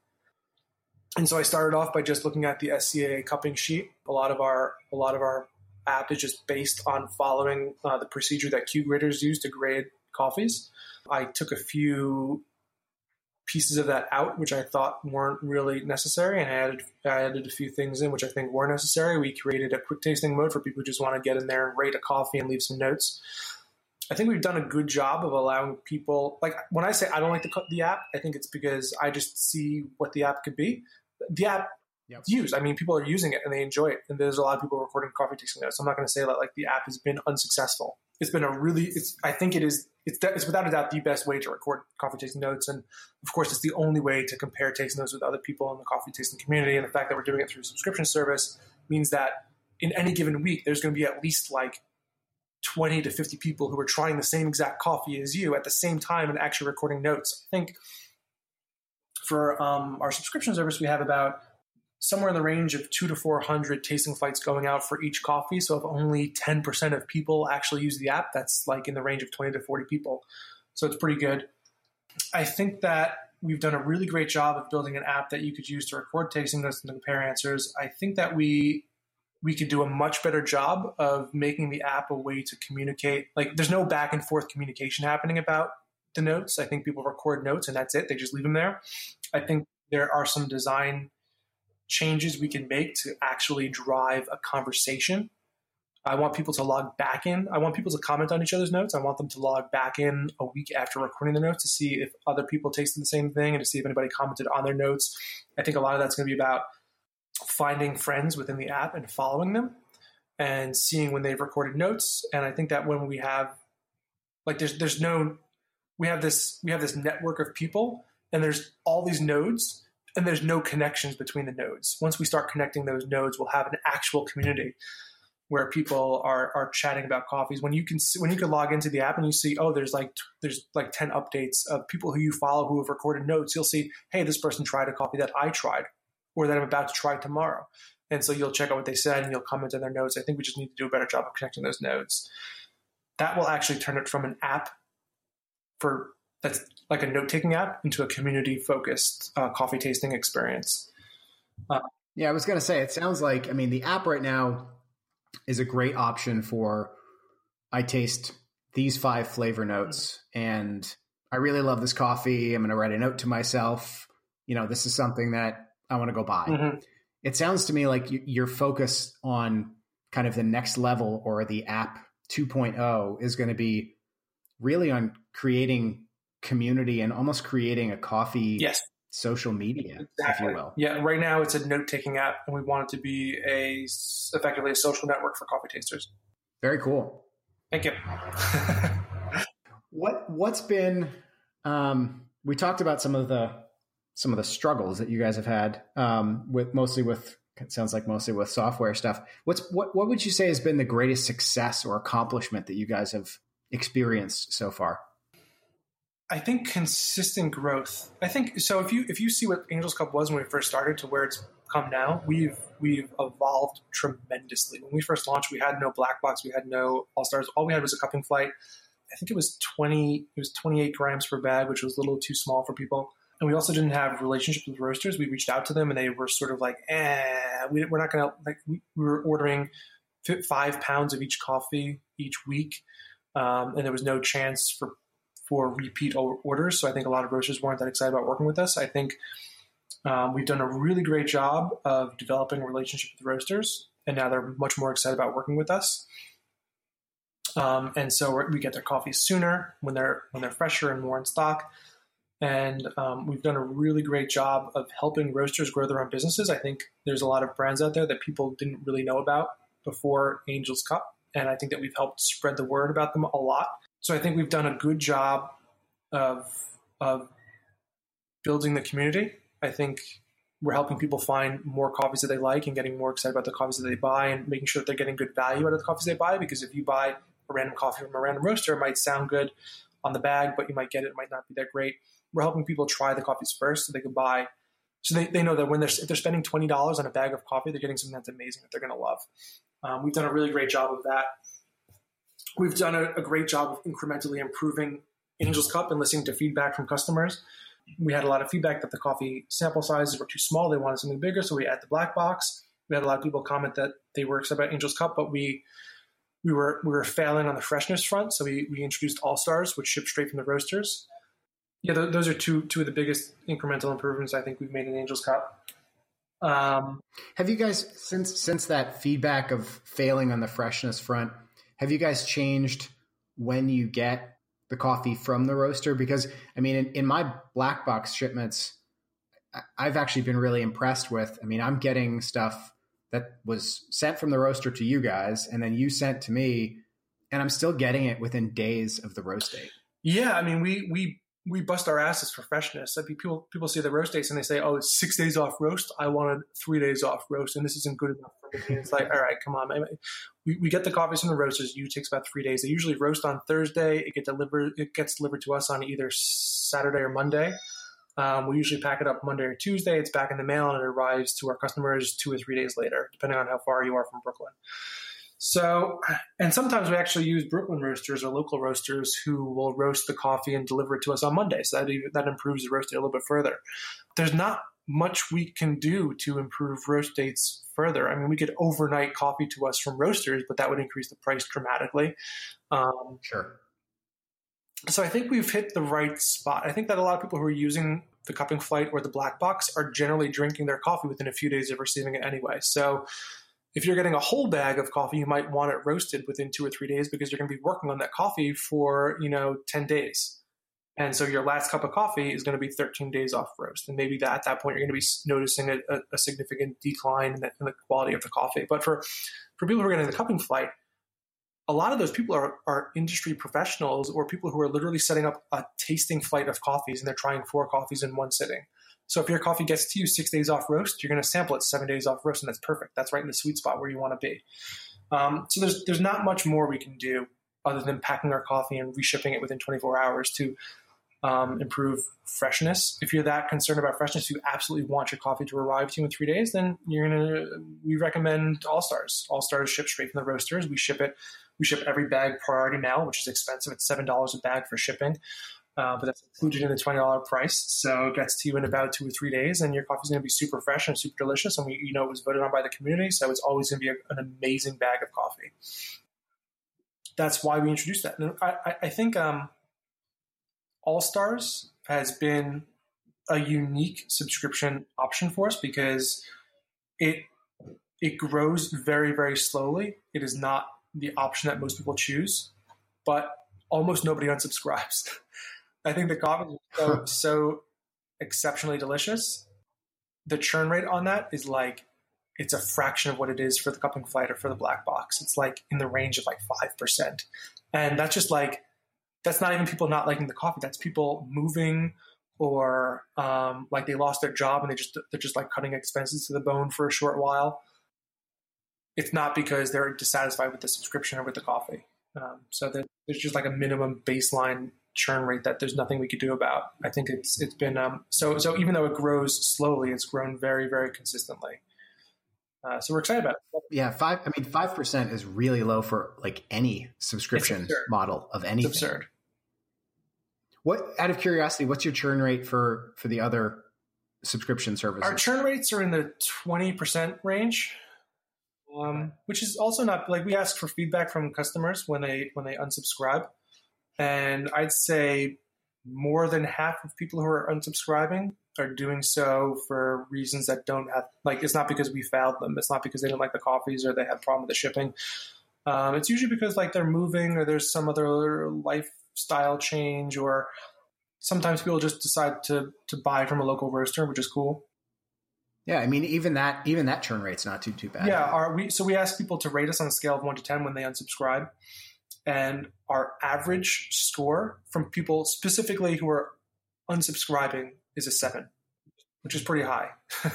And so I started off by just looking at the SCAA cupping sheet. A lot of our a lot of our app is just based on following uh, the procedure that Q graders use to grade coffees. I took a few pieces of that out, which I thought weren't really necessary, and I added I added a few things in which I think were necessary. We created a quick tasting mode for people who just want to get in there and rate a coffee and leave some notes. I think we've done a good job of allowing people like when I say I don't like the, the app, I think it's because I just see what the app could be the app yep. used. I mean, people are using it and they enjoy it. And there's a lot of people recording coffee tasting notes. So I'm not going to say that like the app has been unsuccessful. it's been a really, it's, I think it is, it's, it's without a doubt the best way to record coffee tasting notes. And of course, it's the only way to compare tasting notes with other people in the coffee tasting community. And the fact that we're doing it through a subscription service means that in any given week, there's going to be at least like 20 to 50 people who are trying the same exact coffee as you at the same time and actually recording notes. I think for um, our subscription service, we have about somewhere in the range of two to 400 tasting flights going out for each coffee. So if only 10% of people actually use the app, that's like in the range of 20 to 40 people. So it's pretty good. I think that we've done a really great job of building an app that you could use to record tasting notes and compare answers. I think that we we could do a much better job of making the app a way to communicate. Like there's no back and forth communication happening about the notes. I think people record notes and that's it. They just leave them there. I think there are some design changes we can make to actually drive a conversation. I want people to log back in. I want people to comment on each other's notes. I want them to log back in a week after recording the notes to see if other people tasted the same thing and to see if anybody commented on their notes. I think a lot of that's going to be about finding friends within the app and following them and seeing when they've recorded notes. And I think that when we have like there's there's no we have this we have this network of people and there's all these nodes and there's no connections between the nodes. Once we start connecting those nodes, we'll have an actual community where people are are chatting about coffees. When you can when you can log into the app and you see, oh, there's like there's like ten updates of people who you follow who have recorded notes. You'll see, hey, this person tried a coffee that I tried, or that I'm about to try tomorrow. And so you'll check out what they said and you'll comment on their notes. I think we just need to do a better job of connecting those nodes. That will actually turn it from an app for that's like a note taking app into a community focused uh, coffee tasting experience. Uh, yeah, I was going to say, it sounds like, I mean, the app right now is a great option for I taste these five flavor notes and I really love this coffee. I'm going to write a note to myself. You know, this is something that I want to go buy. Mm-hmm. It sounds to me like your focus on kind of the next level or the app 2.0 is going to be really on creating community and almost creating a coffee yes. social media, exactly. if you will. Yeah, right now it's a note taking app, and we want it to be a effectively a social network for coffee tasters. Very cool. Thank you. what What's been? Um, we talked about some of the some of the struggles that you guys have had um, with mostly with it sounds like mostly with software stuff. What's what what would you say has been the greatest success or accomplishment that you guys have experienced so far? I think consistent growth. I think so. If you if you see what Angels Cup was when we first started to where it's come now, we've we've evolved tremendously. When we first launched, we had no black box, we had no all stars. All we had was a cupping flight. I think it was twenty. It was twenty eight grams per bag, which was a little too small for people. And we also didn't have relationships with roasters. We reached out to them, and they were sort of like, "Eh, we, are not going to like." We, we were ordering five pounds of each coffee each week, um, and there was no chance for for repeat orders. So I think a lot of roasters weren't that excited about working with us. I think um, we've done a really great job of developing a relationship with roasters, and now they're much more excited about working with us. Um, and so we get their coffee sooner when they're when they're fresher and more in stock. And um, we've done a really great job of helping roasters grow their own businesses. I think there's a lot of brands out there that people didn't really know about before Angels Cup, and I think that we've helped spread the word about them a lot. So I think we've done a good job of of building the community. I think we're helping people find more coffees that they like and getting more excited about the coffees that they buy and making sure that they're getting good value out of the coffees they buy. Because if you buy a random coffee from a random roaster, it might sound good on the bag, but you might get it, it might not be that great. We're helping people try the coffees first so they can buy. So they, they know that when they're if they're spending twenty dollars on a bag of coffee, they're getting something that's amazing that they're going to love. Um, we've done a really great job of that. We've done a, a great job of incrementally improving Angels Cup and listening to feedback from customers. We had a lot of feedback that the coffee sample sizes were too small. They wanted something bigger, so we added the black box. We had a lot of people comment that they were excited about Angels Cup, but we we were we were failing on the freshness front. So we, we introduced All Stars, which ship straight from the roasters. Yeah, th- those are two two of the biggest incremental improvements I think we've made in Angels Cup. Um, Have you guys since since that feedback of failing on the freshness front? Have you guys changed when you get the coffee from the roaster? Because I mean, in, in my black box shipments, I've actually been really impressed with. I mean, I'm getting stuff that was sent from the roaster to you guys, and then you sent to me, and I'm still getting it within days of the roast date. Yeah, I mean, we we we bust our asses for freshness. I mean, people people see the roast dates and they say, "Oh, it's six days off roast. I wanted three days off roast, and this isn't good enough for me." It's like, all right, come on. We, we get the coffees from the roasters. Usually takes about three days. They usually roast on Thursday. It get delivered. It gets delivered to us on either Saturday or Monday. Um, we usually pack it up Monday or Tuesday. It's back in the mail and it arrives to our customers two or three days later, depending on how far you are from Brooklyn. So, and sometimes we actually use Brooklyn roasters or local roasters who will roast the coffee and deliver it to us on Monday. So that, that improves the roast date a little bit further. There's not much we can do to improve roast dates further. I mean, we could overnight coffee to us from roasters, but that would increase the price dramatically. Um, sure. So I think we've hit the right spot. I think that a lot of people who are using the cupping flight or the black box are generally drinking their coffee within a few days of receiving it anyway. So if you're getting a whole bag of coffee, you might want it roasted within two or three days because you're going to be working on that coffee for, you know, 10 days. And so your last cup of coffee is going to be 13 days off roast. And maybe that, at that point, you're going to be noticing a, a significant decline in the, in the, quality of the coffee. But for, for people who are getting the cupping flight, a lot of those people are, are industry professionals or people who are literally setting up a tasting flight of coffees and they're trying four coffees in one sitting. So if your coffee gets to you six days off roast, you're going to sample it seven days off roast, and that's perfect. That's right in the sweet spot where you want to be. Um, so there's there's not much more we can do other than packing our coffee and reshipping it within 24 hours to um, improve freshness. If you're that concerned about freshness, you absolutely want your coffee to arrive to you in three days, then you're gonna. We recommend All Stars. All Stars ship straight from the roasters. We ship it. We ship every bag priority mail, which is expensive. It's seven dollars a bag for shipping uh, but that's included in the twenty dollar price. So it gets to you in about two or three days, and your coffee is going to be super fresh and super delicious. And we, you know, it was voted on by the community, so it's always going to be a, an amazing bag of coffee. That's why we introduced that. And I, I think um, All Stars has been a unique subscription option for us because it it grows very very slowly. It is not the option that most people choose, but almost nobody unsubscribes. I think the coffee is so, so exceptionally delicious. The churn rate on that is like it's a fraction of what it is for the cupping flight or for the black box. It's like in the range of like five percent, and that's just like that's not even people not liking the coffee. That's people moving or um, like they lost their job and they just they're just like cutting expenses to the bone for a short while. It's not because they're dissatisfied with the subscription or with the coffee. Um, so there's just like a minimum baseline churn rate that there's nothing we could do about. I think it's it's been um, so so even though it grows slowly, it's grown very very consistently. Uh, so we're excited about it. Yeah, five. I mean, five percent is really low for like any subscription model of anything. It's absurd. What, out of curiosity, what's your churn rate for for the other subscription services? Our churn rates are in the twenty percent range, um, which is also not like we ask for feedback from customers when they when they unsubscribe. And I'd say more than half of people who are unsubscribing are doing so for reasons that don't have like it's not because we fouled them. It's not because they didn't like the coffees or they had a problem with the shipping. Um, it's usually because like they're moving or there's some other lifestyle change or sometimes people just decide to to buy from a local roaster, which is cool. Yeah, I mean even that even that churn rate's not too too bad. Yeah, our, we so we ask people to rate us on a scale of one to ten when they unsubscribe and our average score from people specifically who are unsubscribing is a seven, which is pretty high. it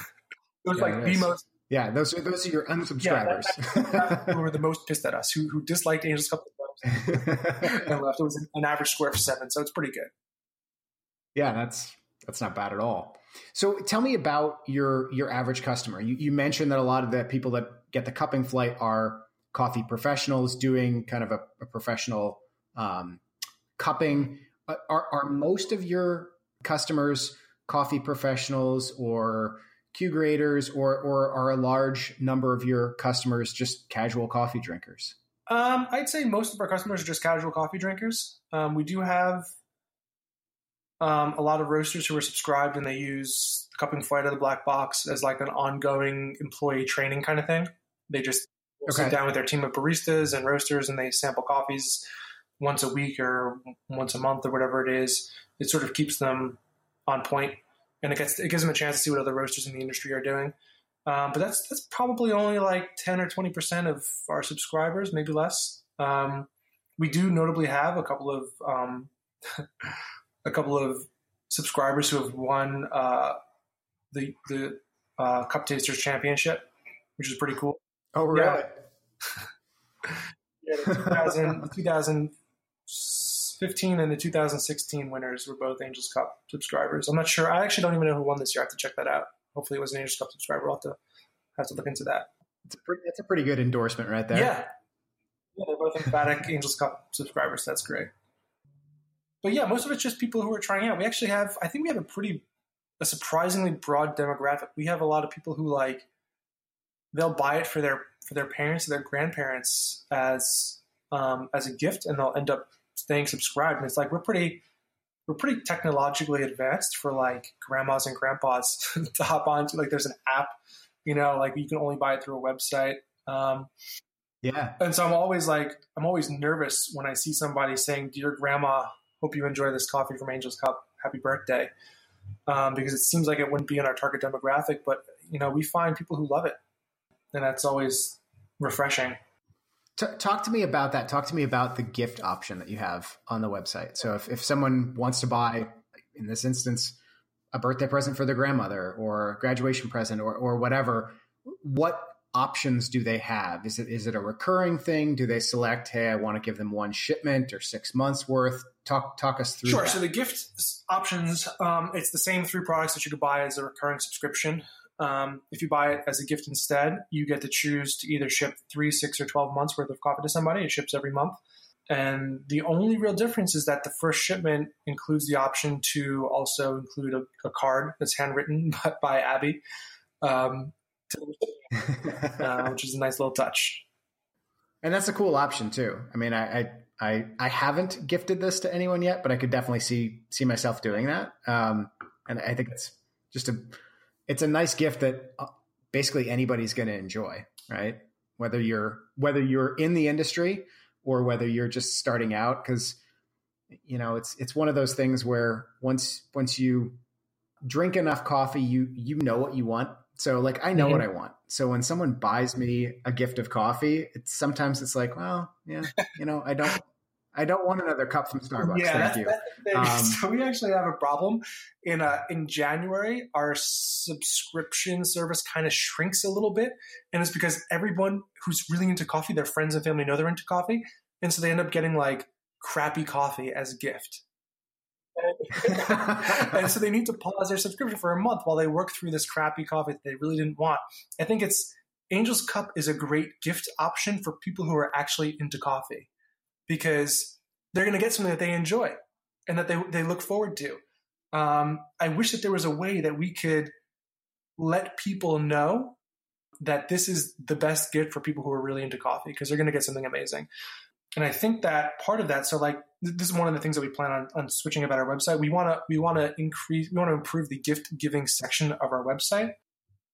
was yeah, like the most. Yeah, those are those are your unsubscribers. Yeah, who were the most pissed at us, who who disliked Angels Cup and left. It was an average score of seven, so it's pretty good. Yeah, that's that's not bad at all. So tell me about your your average customer. You, you mentioned that a lot of the people that get the cupping flight are coffee professionals doing kind of a, a professional um, cupping. Uh, are, are most of your customers coffee professionals or Q graders, or, or are a large number of your customers just casual coffee drinkers? Um, I'd say most of our customers are just casual coffee drinkers. Um, we do have um, a lot of roasters who are subscribed and they use cupping flight of the black box as like an ongoing employee training kind of thing. They just okay. sit down with their team of baristas and roasters and they sample coffees once a week or once a month or whatever it is. It sort of keeps them on point and it gets it gives them a chance to see what other roasters in the industry are doing. Um, but that's that's probably only like ten or twenty percent of our subscribers, maybe less. Um, we do notably have a couple of um, a couple of subscribers who have won uh, the the uh, Cup Tasters Championship, which is pretty cool. Oh, really? Yeah. yeah, the 2000, the 2015 and the 2016 winners were both Angels Cup subscribers. I'm not sure. I actually don't even know who won this year. I have to check that out. Hopefully, it was an Angels Cup subscriber. I'll have to have to look into that. It's a pretty, it's a pretty good endorsement right there. Yeah, yeah, they're both emphatic Angels Cup subscribers. That's great. But yeah, most of it's just people who are trying out. We actually have, I think we have a pretty, a surprisingly broad demographic. We have a lot of people who like, they'll buy it for their for their parents or their grandparents as um, as a gift, and they'll end up staying subscribed. And it's like we're pretty we're pretty technologically advanced for like grandmas and grandpas to hop onto. Like there's an app, you know, like you can only buy it through a website. Um, Yeah. and so I'm always like, I'm always nervous when I see somebody saying, "Dear Grandma, hope you enjoy this coffee from Angels Cup. Happy birthday," um, because it seems like it wouldn't be in our target demographic, but you know, we find people who love it, and that's always refreshing. T- talk to me about that. Talk to me about the gift option that you have on the website. So if, if someone wants to buy, in this instance, a birthday present for their grandmother or a graduation present or, or whatever, what options do they have? Is it is it a recurring thing? Do they select, hey, I want to give them one shipment or six months worth? Talk talk us through Sure. that. So the gift options, um, it's the same three products that you could buy as a recurring subscription. Um, if you buy it as a gift instead, you get to choose to either ship three, six, or 12 months worth of coffee to somebody. It ships every month. And the only real difference is that the first shipment includes the option to also include a, a card that's handwritten by, by Abby, um, uh, which is a nice little touch. And that's a cool option too. I mean, I, I I I haven't gifted this to anyone yet, but I could definitely see see myself doing that. Um, and I think it's just a it's a nice gift that uh, basically anybody's going to enjoy, right? Whether you're whether you're in the industry or whether you're just starting out, because you know it's it's one of those things where once once you drink enough coffee, you you know what you want. So like I know what I want. So when someone buys me a gift of coffee, it's sometimes it's like, well, yeah, you know, I don't I don't want another cup from Starbucks. Yeah, Thank that's, you. that's. Um, so we actually have a problem in uh, in January. Our subscription service kind of shrinks a little bit, and it's because everyone who's really into coffee, their friends and family know they're into coffee, and so they end up getting like crappy coffee as a gift. and so they need to pause their subscription for a month while they work through this crappy coffee that they really didn't want. I think it's Angel's Cup is a great gift option for people who are actually into coffee because they're going to get something that they enjoy and that they, they look forward to. Um, I wish that there was a way that we could let people know that this is the best gift for people who are really into coffee because they're going to get something amazing. And I think that part of that, so like this is one of the things that we plan on, on switching about our website. We want to we want to increase we want to improve the gift giving section of our website,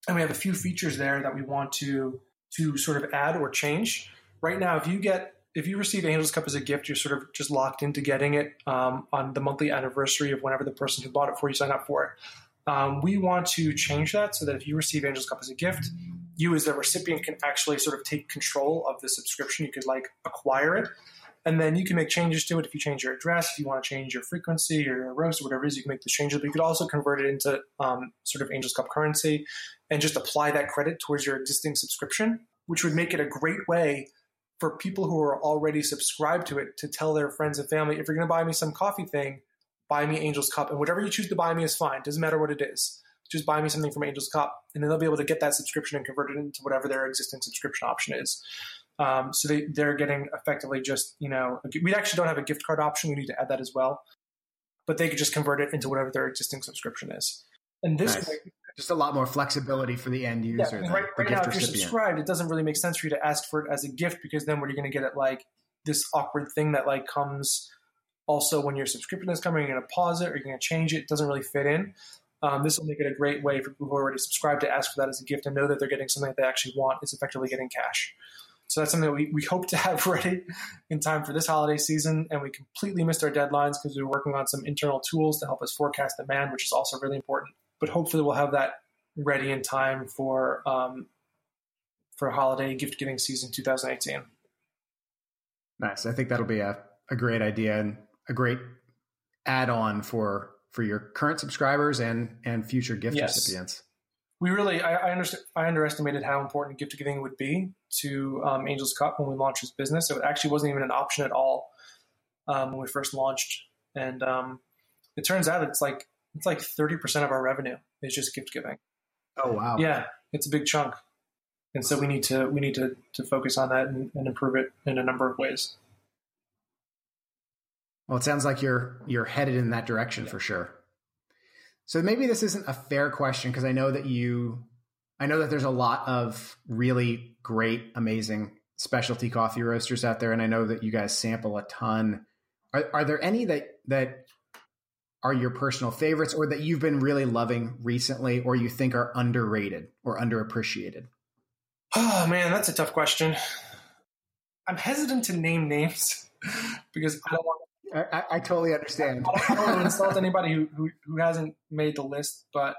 and we have a few features there that we want to to sort of add or change. Right now, if you get if you receive Angel's Cup as a gift, you're sort of just locked into getting it um, on the monthly anniversary of whenever the person who bought it for you sign up for it. Um, we want to change that so that if you receive Angel's Cup as a gift, you as the recipient can actually sort of take control of the subscription. You could like acquire it, and then you can make changes to it if you change your address, if you want to change your frequency or your roast or whatever it is, you can make the changes. But you could also convert it into um, sort of Angel's Cup currency and just apply that credit towards your existing subscription, which would make it a great way for people who are already subscribed to it to tell their friends and family, if you're going to buy me some coffee thing, buy me Angel's Cup, and whatever you choose to buy me is fine. Doesn't matter what it is. Just buy me something from Angel's Cup, and then they'll be able to get that subscription and convert it into whatever their existing subscription option is. Um, so they, they're getting effectively just, you know, we actually don't have a gift card option. We need to add that as well. But they could just convert it into whatever their existing subscription is. And this Nice. way, Just a lot more flexibility for the end yeah, user, the, right, the right now, gift if you're recipient. subscribed, it doesn't really make sense for you to ask for it as a gift because then what are you going to get it like this awkward thing that like comes also when your subscription is coming, you're going to pause it or you're going to change it. It doesn't really fit in. Um, this will make it a great way for people who are already subscribed to ask for that as a gift and know that they're getting something that they actually want. It's effectively getting cash. So that's something that we, we hope to have ready in time for this holiday season. And we completely missed our deadlines because we were working on some internal tools to help us forecast demand, which is also really important. But hopefully we'll have that ready in time for um, for holiday gift giving season 2018. Nice. I think that'll be a, a great idea and a great add on for for your current subscribers and and future gift yes. recipients. We really, I, I, I, underestimated how important gift giving would be to um, Angels Cup when we launched this business. So It actually wasn't even an option at all um, when we first launched, and um, it turns out it's like it's like thirty percent of our revenue is just gift giving. Oh wow! Yeah, it's a big chunk, and so we need to we need to to focus on that and, and improve it in a number of ways. Well, it sounds like you're you're headed in that direction yeah. for sure. So maybe this isn't a fair question because I know that you I know that there's a lot of really great, amazing specialty coffee roasters out there, and I know that you guys sample a ton. Are, are there any that that are your personal favorites, or that you've been really loving recently, or you think are underrated or underappreciated? Oh man, that's a tough question. I'm hesitant to name names because I don't want I, I, totally understand. I don't, want to insult anybody who, who, who hasn't made the list, but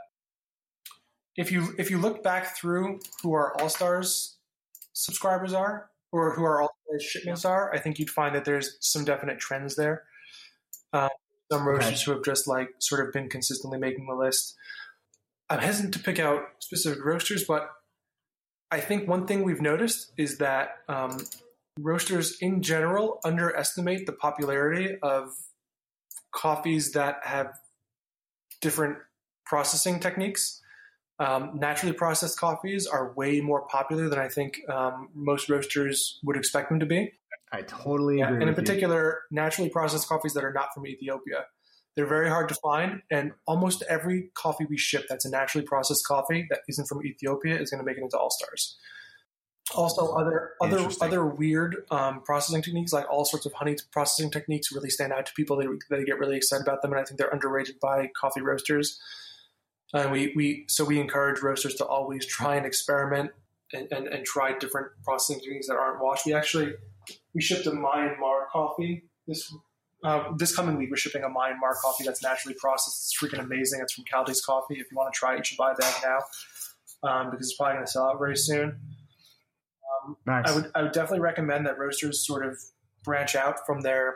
if you if you look back through who our All Stars subscribers are or who our All Stars shipments are, I think you'd find that there's some definite trends there. Um, some roasters okay. who have just like sort of been consistently making the list. I'm hesitant to pick out specific roasters, but I think one thing we've noticed is that um, roasters in general underestimate the popularity of coffees that have different processing techniques. Um, naturally processed coffees are way more popular than I think um, most roasters would expect them to be. I totally agree. and in particular, you. naturally processed coffees that are not from Ethiopia. They're very hard to find, and almost every coffee we ship that's a naturally processed coffee that isn't from Ethiopia is going to make it into All Stars also other other other weird um, processing techniques like all sorts of honey processing techniques really stand out to people they, they get really excited about them and i think they're underrated by coffee roasters and we, we so we encourage roasters to always try and experiment and, and, and try different processing techniques that aren't washed we actually we shipped a myanmar coffee this uh, this coming week we're shipping a myanmar coffee that's naturally processed it's freaking amazing it's from Kaldi's coffee if you want to try it you should buy bag now um, because it's probably going to sell out very soon um, nice. I would I would definitely recommend that roasters sort of branch out from their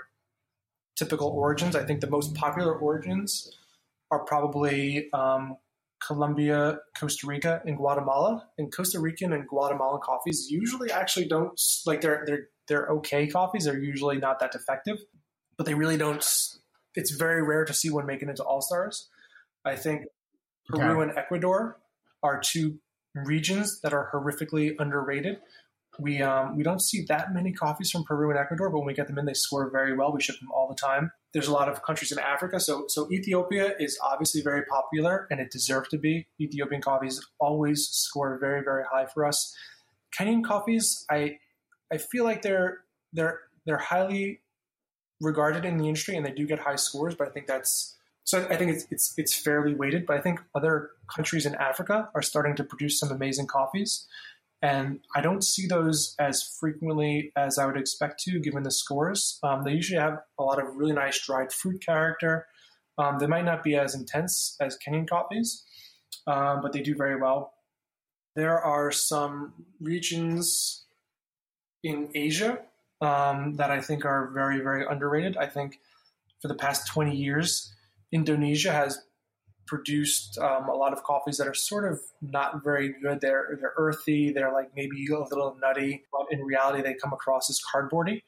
typical origins. I think the most popular origins are probably um, Colombia, Costa Rica, and Guatemala. And Costa Rican and Guatemalan coffees usually actually don't like they're they're they're okay coffees. They're usually not that defective, but they really don't. It's very rare to see one making it into all stars. I think Peru okay. and Ecuador are two regions that are horrifically underrated we um, we don't see that many coffees from Peru and Ecuador, but when we get them in, they score very well. We ship them all the time. There's a lot of countries in Africa, so so Ethiopia is obviously very popular, and it deserves to be. Ethiopian coffees always score very very high for us. Kenyan coffees, I I feel like they're they're they're highly regarded in the industry, and they do get high scores, but I think that's so I think it's, it's it's fairly weighted, but I think other countries in Africa are starting to produce some amazing coffees. And I don't see those as frequently as I would expect to, given the scores. Um, they usually have a lot of really nice dried fruit character. Um, they might not be as intense as Kenyan coffees, um, but they do very well. There are some regions in Asia um, that I think are very, very underrated. I think for the past 20 years, Indonesia has produced um, a lot of coffees that are sort of not very good. They're they're earthy. They're like maybe a little nutty, but in reality, they come across as cardboardy.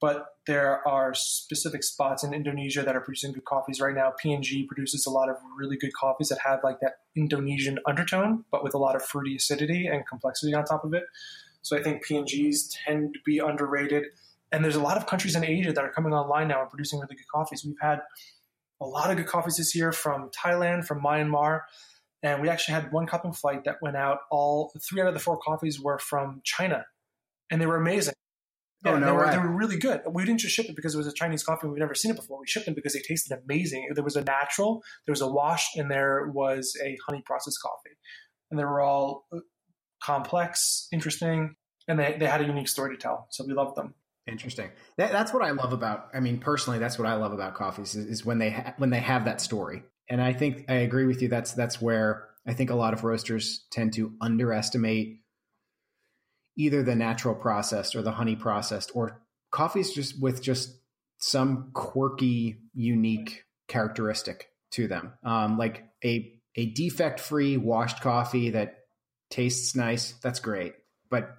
But there are specific spots in Indonesia that are producing good coffees right now. PNG produces a lot of really good coffees that have like that Indonesian undertone, but with a lot of fruity acidity and complexity on top of it. So I think PNGs tend to be underrated. And there's a lot of countries in Asia that are coming online now and producing really good coffees. We've had a lot of good coffees this year from Thailand, from Myanmar. And we actually had one cupping flight that went out. All three out of the four coffees were from China, and they were amazing. Oh, yeah, oh, no they, were, they were really good. We didn't just ship it because it was a Chinese coffee. We've never seen it before. We shipped them because they tasted amazing. There was a natural, there was a wash, and there was a honey processed coffee. And they were all uh, complex, interesting, and they, they had a unique story to tell. So we loved them. Interesting. That, that's what I love about. I mean, personally, that's what I love about coffees is, is when they ha- when they have that story. And I think I agree with you. That's that's where I think a lot of roasters tend to underestimate either the natural processed or the honey processed or coffees just with just some quirky, unique characteristic to them, um, like a a defect free washed coffee that tastes nice. That's great, but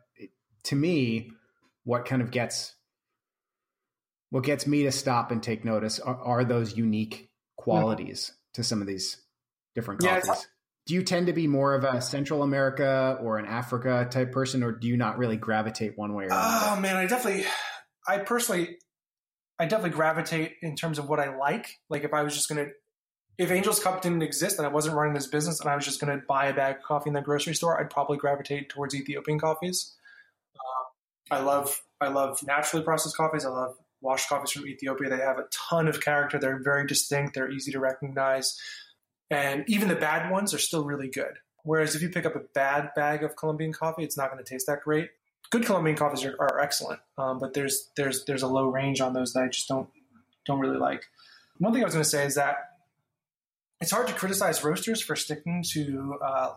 to me, what kind of gets what gets me to stop and take notice are, are those unique qualities mm. to some of these different coffees. Yeah, do you tend to be more of a Central America or an Africa type person, or do you not really gravitate one way or another? Oh man, I definitely, I personally, I definitely gravitate in terms of what I like. Like if I was just gonna, if Angel's Cup didn't exist and I wasn't running this business and I was just gonna buy a bag of coffee in the grocery store, I'd probably gravitate towards Ethiopian coffees. I love, I love naturally processed coffees. I love washed coffees from Ethiopia. They have a ton of character. They're very distinct. They're easy to recognize. And even the bad ones are still really good. Whereas if you pick up a bad bag of Colombian coffee, it's not going to taste that great. Good Colombian coffees are, are excellent, um, but there's there's there's a low range on those that I just don't don't really like. One thing I was going to say is that it's hard to criticize roasters for sticking to uh,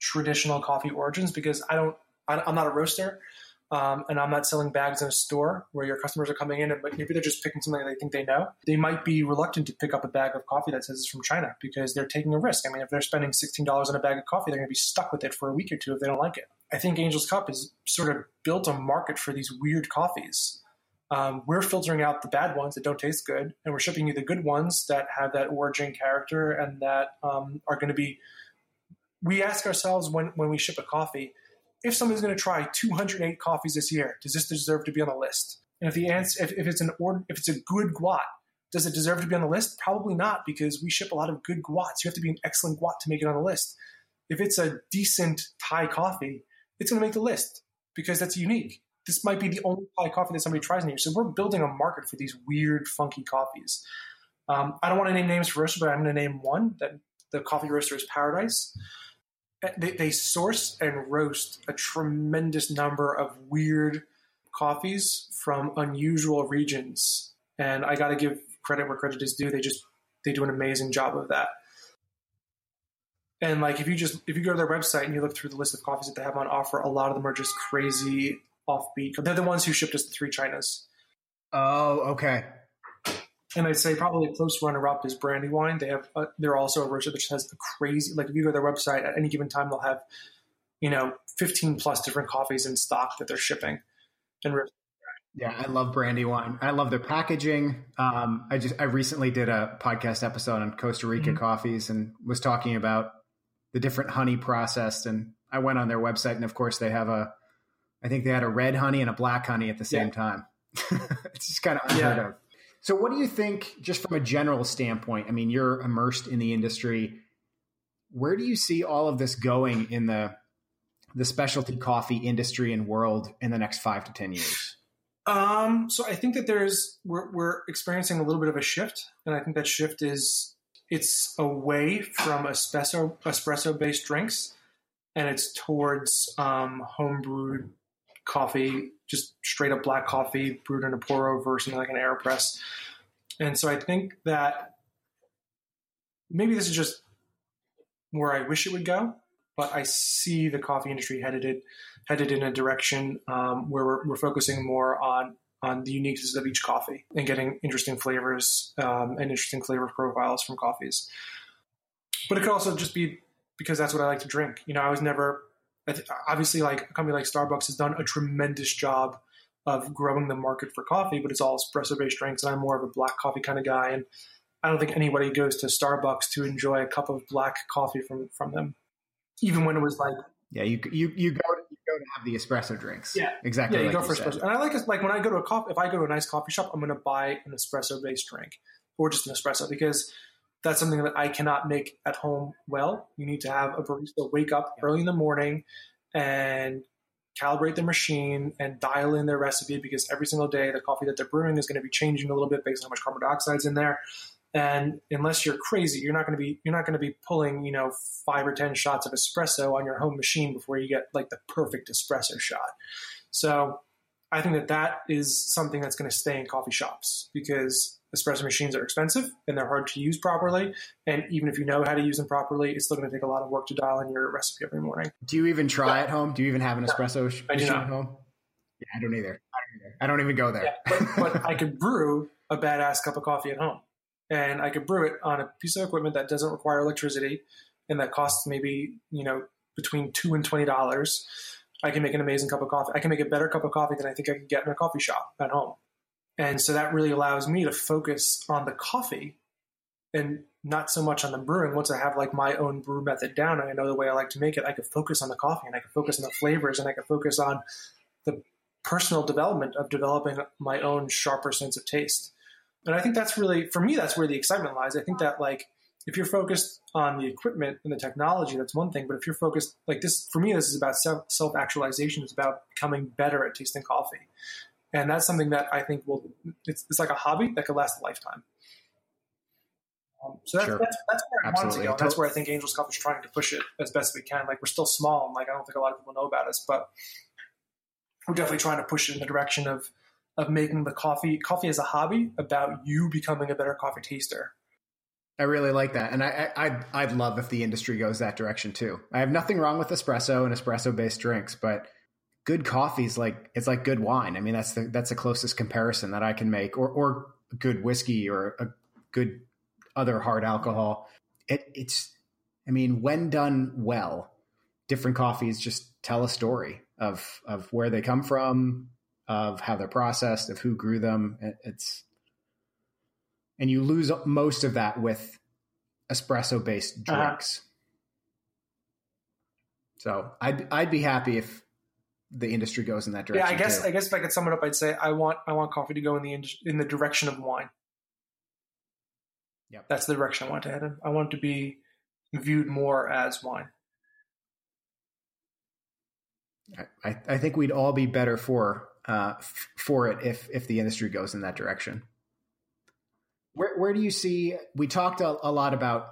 traditional coffee origins because I don't I'm not a roaster um, and I'm not selling bags in a store where your customers are coming in and maybe they're just picking something they think they know, they might be reluctant to pick up a bag of coffee that says it's from China because they're taking a risk. I mean, if they're spending $16 on a bag of coffee, they're going to be stuck with it for a week or two if they don't like it. I think Angel's Cup has sort of built a market for these weird coffees. Um, we're filtering out the bad ones that don't taste good, and we're shipping you the good ones that have that origin character and that um, are going to be. We ask ourselves when, when we ship a coffee, if somebody's going to try 208 coffees this year, does this deserve to be on the list? And if the answer, if, if it's an ord, if it's a good guat, does it deserve to be on the list? Probably not, because we ship a lot of good guats. You have to be an excellent guat to make it on the list. If it's a decent Thai coffee, it's going to make the list because that's unique. This might be the only Thai coffee that somebody tries in here. So we're building a market for these weird, funky coffees. Um, I don't want to name names for roasters, but I'm going to name one that the coffee roaster is Paradise Uh, they, they source and roast a tremendous number of weird coffees from unusual regions, and I got to give credit where credit is due. They just they do an amazing job of that. And like if you just if you go to their website and you look through the list of coffees that they have on offer, a lot of them are just crazy offbeat. They're the ones who shipped us the three Chinas. Oh, okay. And I'd say probably a close runner up is Brandywine. They have uh, they're also a roaster that has a crazy like if you go to their website at any given time they'll have you know 15 plus different coffees in stock that they're shipping. And yeah, I love Brandywine. I love their packaging. Um, I just I recently did a podcast episode on Costa Rica mm-hmm. coffees and was talking about the different honey processed. And I went on their website, and of course they have a, I think they had a red honey and a black honey at the same yeah. time. it's just kind of unheard yeah. of. So, what do you think, just from a general standpoint? I mean, you're immersed in the industry. Where do you see all of this going in the the specialty coffee industry and world in the next five to ten years? Um, so I think that there's we're, we're experiencing a little bit of a shift, and I think that shift is it's away from espresso espresso based drinks, and it's towards um, home brewed coffee, just straight up black coffee brewed in a pour over something like an AeroPress. And so I think that maybe this is just where I wish it would go, but I see the coffee industry headed it, headed in a direction um, where we're, we're, focusing more on on the uniqueness of each coffee and getting interesting flavors um, and interesting flavor profiles from coffees. But it could also just be because that's what I like to drink. You know, I was never obviously like a company like Starbucks has done a tremendous job of growing the market for coffee, but it's all espresso based drinks. And I'm more of a black coffee kind of guy. And I don't think anybody goes to Starbucks to enjoy a cup of black coffee from, from them, even when it was like. Yeah, you, you, you go to, you go to have the espresso drinks. Yeah, exactly. Yeah, you like go for espresso. And I like it like when I go to a coffee, if I go to a nice coffee shop, I'm going to buy an espresso based drink or just an espresso because that's something that I cannot make at home well. You need to have a barista wake up early in the morning and calibrate their machine and dial in their recipe because every single day the coffee that they're brewing is going to be changing a little bit based on how much carbon dioxide is in there. And unless you're crazy, you're not going to be you're not going to be pulling you know five or ten shots of espresso on your home machine before you get like the perfect espresso shot. So I think that that is something that's going to stay in coffee shops because espresso machines are expensive and they're hard to use properly. And even if you know how to use them properly, it's still going to take a lot of work to dial in your recipe every morning. Do you even try at home? Do you even have an espresso machine at home? Yeah, I don't either. I don't, either. I don't even go there. Yeah, but, but I could brew a badass cup of coffee at home, and I could brew it on a piece of equipment that doesn't require electricity, and that costs maybe you know between two and twenty dollars. I can make an amazing cup of coffee. I can make a better cup of coffee than I think I could get in a coffee shop at home. And so that really allows me to focus on the coffee and not so much on the brewing. Once I have like my own brew method down and I know the way I like to make it, I could focus on the coffee and I could focus on the flavors and I could focus on the personal development of developing my own sharper sense of taste. And I think that's really, for me, that's where the excitement lies. I think that like if you're focused on the equipment and the technology, that's one thing. But if you're focused like this, for me, this is about self actualization. It's about becoming better at tasting coffee, and that's something that I think will. It's, it's like a hobby that could last a lifetime. Um, so that's, sure. that's, that's where I Absolutely. want to go. That's where I think Angels Cup is trying to push it as best we can. Like we're still small, and like I don't think a lot of people know about us, but we're definitely trying to push it in the direction of of making the coffee coffee as a hobby about you becoming a better coffee taster I really like that, and I, I I'd love if the industry goes that direction too. I have nothing wrong with espresso and espresso based drinks, but good coffee is like it's like good wine. I mean, that's the that's the closest comparison that I can make, or or good whiskey or a good other hard alcohol. It, it's, I mean, when done well, different coffees just tell a story of of where they come from, of how they're processed, of who grew them. It, it's and you lose most of that with espresso based uh-huh. drinks. Uh-huh. So I'd I'd be happy if the industry goes in that direction. Yeah, I guess too. I guess if I could sum it up, I'd say I want I want coffee to go in the in the direction of wine. Yeah, that's the direction I want to head in. I want it to be viewed more as wine. I, I think we'd all be better for uh, f- for it if if the industry goes in that direction. Where, where do you see? We talked a, a lot about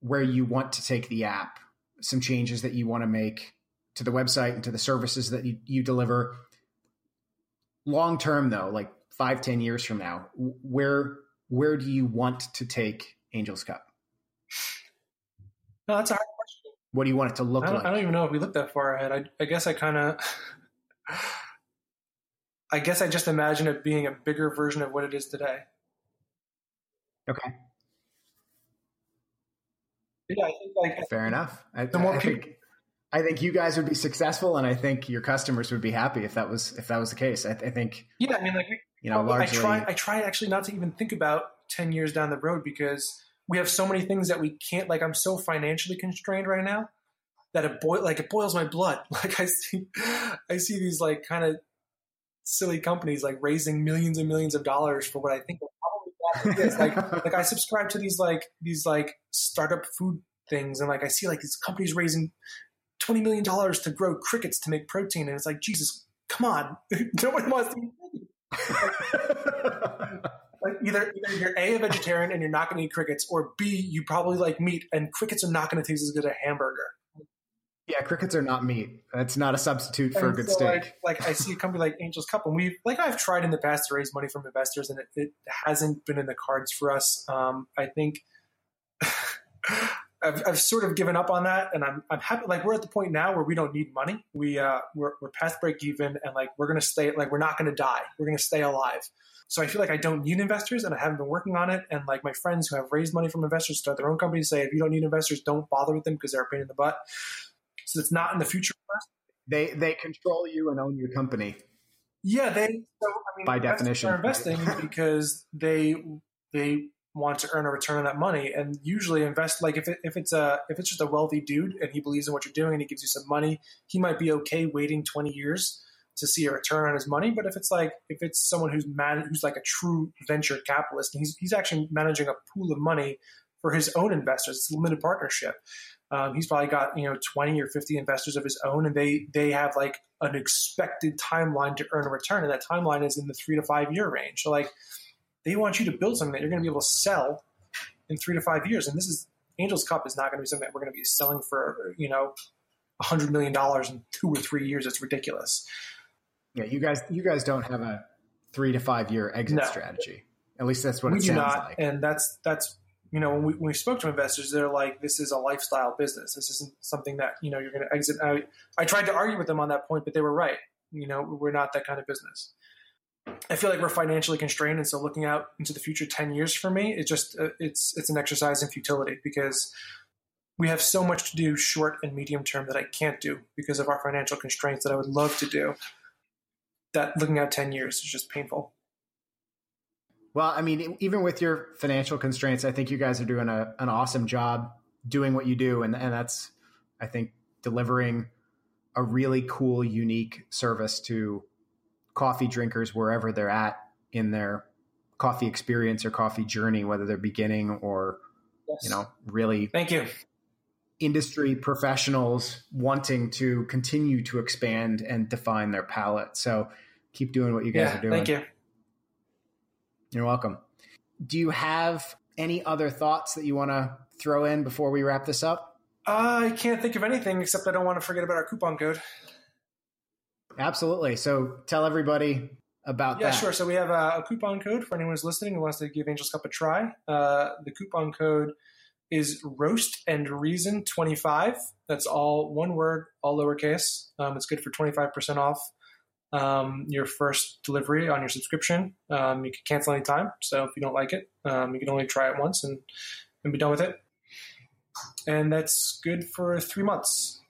where you want to take the app, some changes that you want to make to the website and to the services that you, you deliver. Long term, though, like five, ten years from now, where where do you want to take Angels Cup? No, that's a hard question. What do you want it to look I like? I don't even know if we look that far ahead. I, I guess I kind of, I guess I just imagine it being a bigger version of what it is today. Okay. Yeah, I think like fair enough. I, the more I people, I think you guys would be successful, and I think your customers would be happy if that was if that was the case. I, I think. Yeah, I mean, like we, you know, largely, I try. I try actually not to even think about ten years down the road because we have so many things that we can't. Like, I'm so financially constrained right now that it boil like it boils my blood. Like I see, I see these like kind of silly companies like raising millions and millions of dollars for what I think are probably like like I subscribe to these like these like startup food things, and like I see like these companies raising twenty million dollars to grow crickets to make protein, and it's like Jesus, come on, nobody wants to eat like either, either you're a a vegetarian and you're not going to eat crickets, or b you probably like meat, and crickets are not going to taste as good as a hamburger. Yeah, crickets are not meat. That's not a substitute for and a good so steak. Like, like, I see a company like Angels Cup, and we've like I've tried in the past to raise money from investors, and it, it hasn't been in the cards for us. Um, I think I've, I've, sort of given up on that, and I'm I'm happy. Like we're at the point now where we don't need money. We uh, we're we're past break even, and like we're gonna stay. Like we're not gonna die. We're gonna stay alive. So I feel like I don't need investors, and I haven't been working on it. And like my friends who have raised money from investors start their own companies say, if you don't need investors, don't bother with them because they're a pain in the butt so it's not in the future They they control you and own your company. Yeah, they. So, I mean, by definition, are investing because they they want to earn a return on that money, and usually invest like if it, if it's a if it's just a wealthy dude and he believes in what you're doing and he gives you some money, he might be okay waiting 20 years to see a return on his money. But if it's like if it's someone who's man who's like a true venture capitalist, and he's he's actually managing a pool of money for his own investors. It's a limited partnership. Um, he's probably got you know 20 or 50 investors of his own, and they they have like an expected timeline to earn a return, and that timeline is in the three to five year range. So like they want you to build something that you're going to be able to sell in three to five years, and this is Angels Cup is not going to be something that we're going to be selling for you know hundred million dollars in two or three years. It's ridiculous. Yeah, you guys you guys don't have a three to five year exit no. strategy. At least that's what we it do sounds not, like. And that's that's you know, when we, when we spoke to investors, they're like, this is a lifestyle business. This isn't something that, you know, you're going to exit. I, I tried to argue with them on that point, but they were right. You know, we're not that kind of business. I feel like we're financially constrained, and so looking out into the future, ten years for me, it's just uh, it's it's an exercise in futility because we have so much to do short and medium term that I can't do because of our financial constraints that I would love to do. That looking out ten years is just painful. Well, I mean, even with your financial constraints, I think you guys are doing a, an awesome job doing what you do, and and that's I think delivering a really cool, unique service to coffee drinkers wherever they're at in their coffee experience or coffee journey, whether they're beginning or yes. you know really thank you industry professionals wanting to continue to expand and define their palate. So keep doing what you guys yeah, are doing. Thank you. You're welcome. Do you have any other thoughts that you want to throw in before we wrap this up? Uh, I can't think of anything except I don't want to forget about our coupon code. Absolutely. So tell everybody about yeah, that. Yeah, sure. So we have a, a, coupon code for anyone who's listening who wants to give Angels Cup a try. Uh, the coupon code is roast and reason 25. That's all one word, all lowercase. Um, it's good for 25% off um, your first delivery on your subscription. Um, you can cancel anytime. So if you don't like it, um, you can only try it once and, and be done with it. And that's good for three months.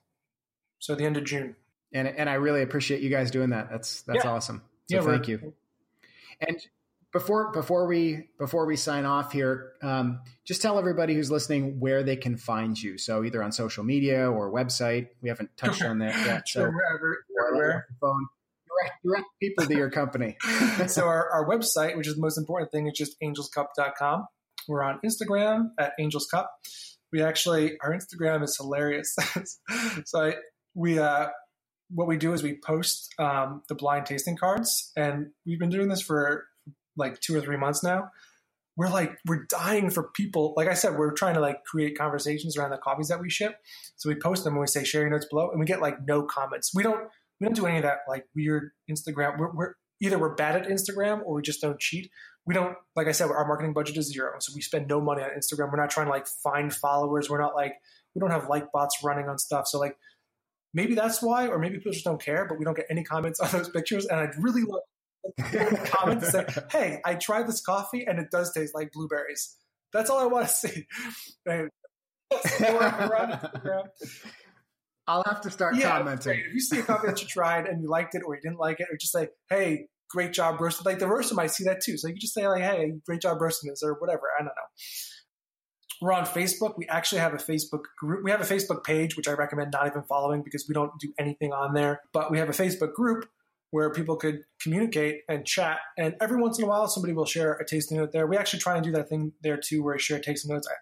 So the end of June and and I really appreciate you guys doing that. That's that's yeah. awesome. So yeah, thank you. And before before we before we sign off here, um, just tell everybody who's listening where they can find you. So either on social media or website. We haven't touched on that yet. So wherever, wherever. phone. Direct, direct people to your company. so our, our website, which is the most important thing, is just angelscup.com. We're on Instagram at angelscup. We actually our Instagram is hilarious. so I, we uh, what we do is we post um, the blind tasting cards, and we've been doing this for like two or three months now. We're like we're dying for people. Like I said, we're trying to like create conversations around the coffees that we ship. So we post them and we say share your notes below, and we get like no comments. We don't we don't do any of that like weird Instagram. We're, we're either we're bad at Instagram or we just don't cheat. We don't like I said, our marketing budget is zero, so we spend no money on Instagram. We're not trying to like find followers. We're not like we don't have like bots running on stuff. So like maybe that's why, or maybe people just don't care, but we don't get any comments on those pictures. And I'd really love comments say, "Hey, I tried this coffee and it does taste like blueberries." That's all I want to see. I'll have to start yeah, commenting. If you see a coffee that you tried and you liked it or you didn't like it, or just say, "Hey, great job roasting," like the roaster might see that too. So you can just say, "Like, hey, great job roasting this," or whatever. I don't know. We're on Facebook. We actually have a Facebook group. We have a Facebook page, which I recommend not even following because we don't do anything on there. But we have a Facebook group where people could communicate and chat. And every once in a while, somebody will share a tasting note there. We actually try and do that thing there too, where I share tasting notes. I,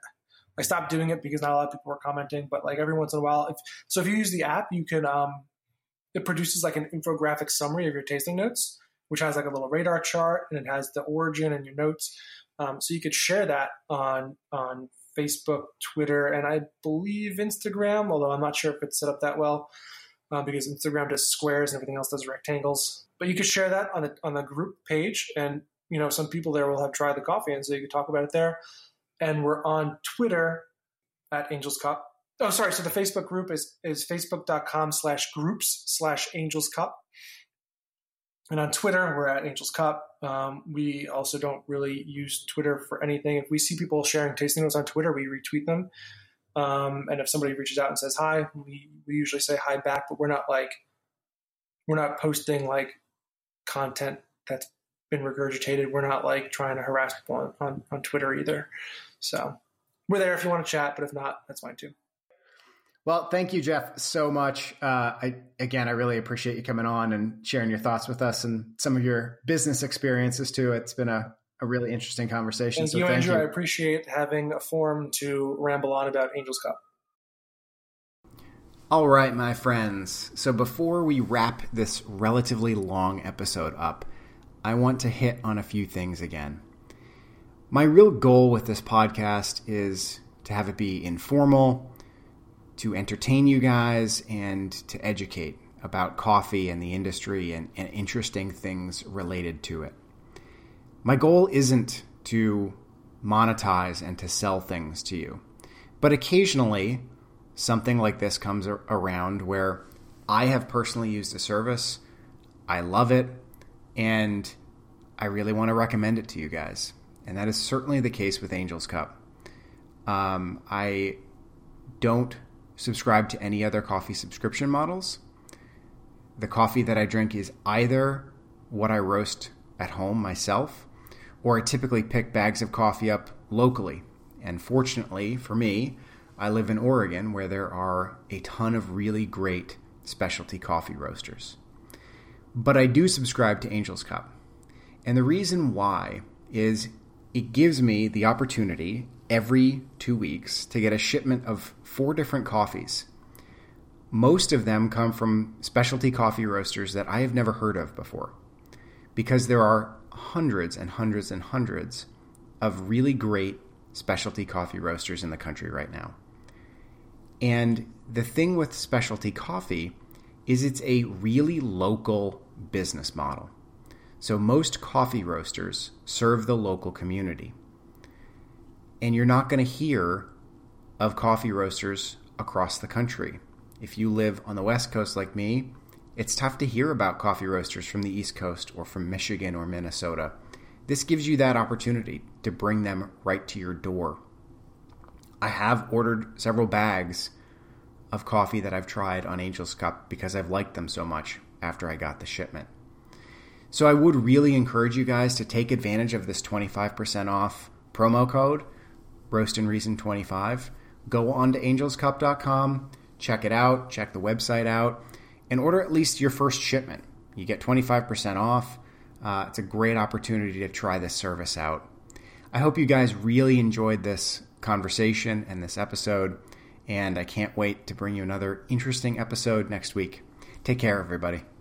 I stopped doing it because not a lot of people were commenting, but like every once in a while, if so, if you use the app, you can um, it produces like an infographic summary of your tasting notes, which has like a little radar chart and it has the origin and your notes. Um, so you could share that on on Facebook, Twitter, and I believe Instagram, although I'm not sure if it's set up that well uh, because Instagram does squares and everything else does rectangles. But you could share that on the on the group page, and you know some people there will have tried the coffee, and so you could talk about it there. And we're on Twitter at Angels Cup. Oh, sorry. So the Facebook group is is facebook.com slash groups slash Angels Cup. And on Twitter, we're at Angels Cup. Um, we also don't really use Twitter for anything. If we see people sharing tasting notes on Twitter, we retweet them. Um, and if somebody reaches out and says hi, we, we usually say hi back, but we're not like, we're not posting like content that's been regurgitated. We're not like trying to harass people on, on, on Twitter either. So we're there if you want to chat, but if not, that's fine too. Well, thank you, Jeff, so much. Uh, I again, I really appreciate you coming on and sharing your thoughts with us and some of your business experiences too. It's been a, a really interesting conversation. Thank so you, thank Andrew. You. I appreciate having a forum to ramble on about Angels Cup. All right, my friends. So before we wrap this relatively long episode up, I want to hit on a few things again. My real goal with this podcast is to have it be informal to entertain you guys and to educate about coffee and the industry and, and interesting things related to it. My goal isn't to monetize and to sell things to you, but occasionally something like this comes around where I have personally used a service. I love it, and I really want to recommend it to you guys. And that is certainly the case with Angel's Cup. Um, I don't subscribe to any other coffee subscription models. The coffee that I drink is either what I roast at home myself, or I typically pick bags of coffee up locally. And fortunately for me, I live in Oregon where there are a ton of really great specialty coffee roasters. But I do subscribe to Angel's Cup. And the reason why is it gives me the opportunity every two weeks to get a shipment of four different coffees. Most of them come from specialty coffee roasters that I have never heard of before because there are hundreds and hundreds and hundreds of really great specialty coffee roasters in the country right now. And the thing with specialty coffee is it's a really local business model. So most coffee roasters serve the local community. And you're not going to hear of coffee roasters across the country. If you live on the West Coast like me, it's tough to hear about coffee roasters from the East Coast or from Michigan or Minnesota. This gives you that opportunity to bring them right to your door. I have ordered several bags of coffee that I've tried on Angel's Cup because I've liked them so much after I got the shipment. So I would really encourage you guys to take advantage of this 25% off promo code, Roast and Reason 25. Go on to angelscup.com, check it out, check the website out, and order at least your first shipment. You get 25% off. Uh, it's a great opportunity to try this service out. I hope you guys really enjoyed this conversation and this episode, and I can't wait to bring you another interesting episode next week. Take care, everybody.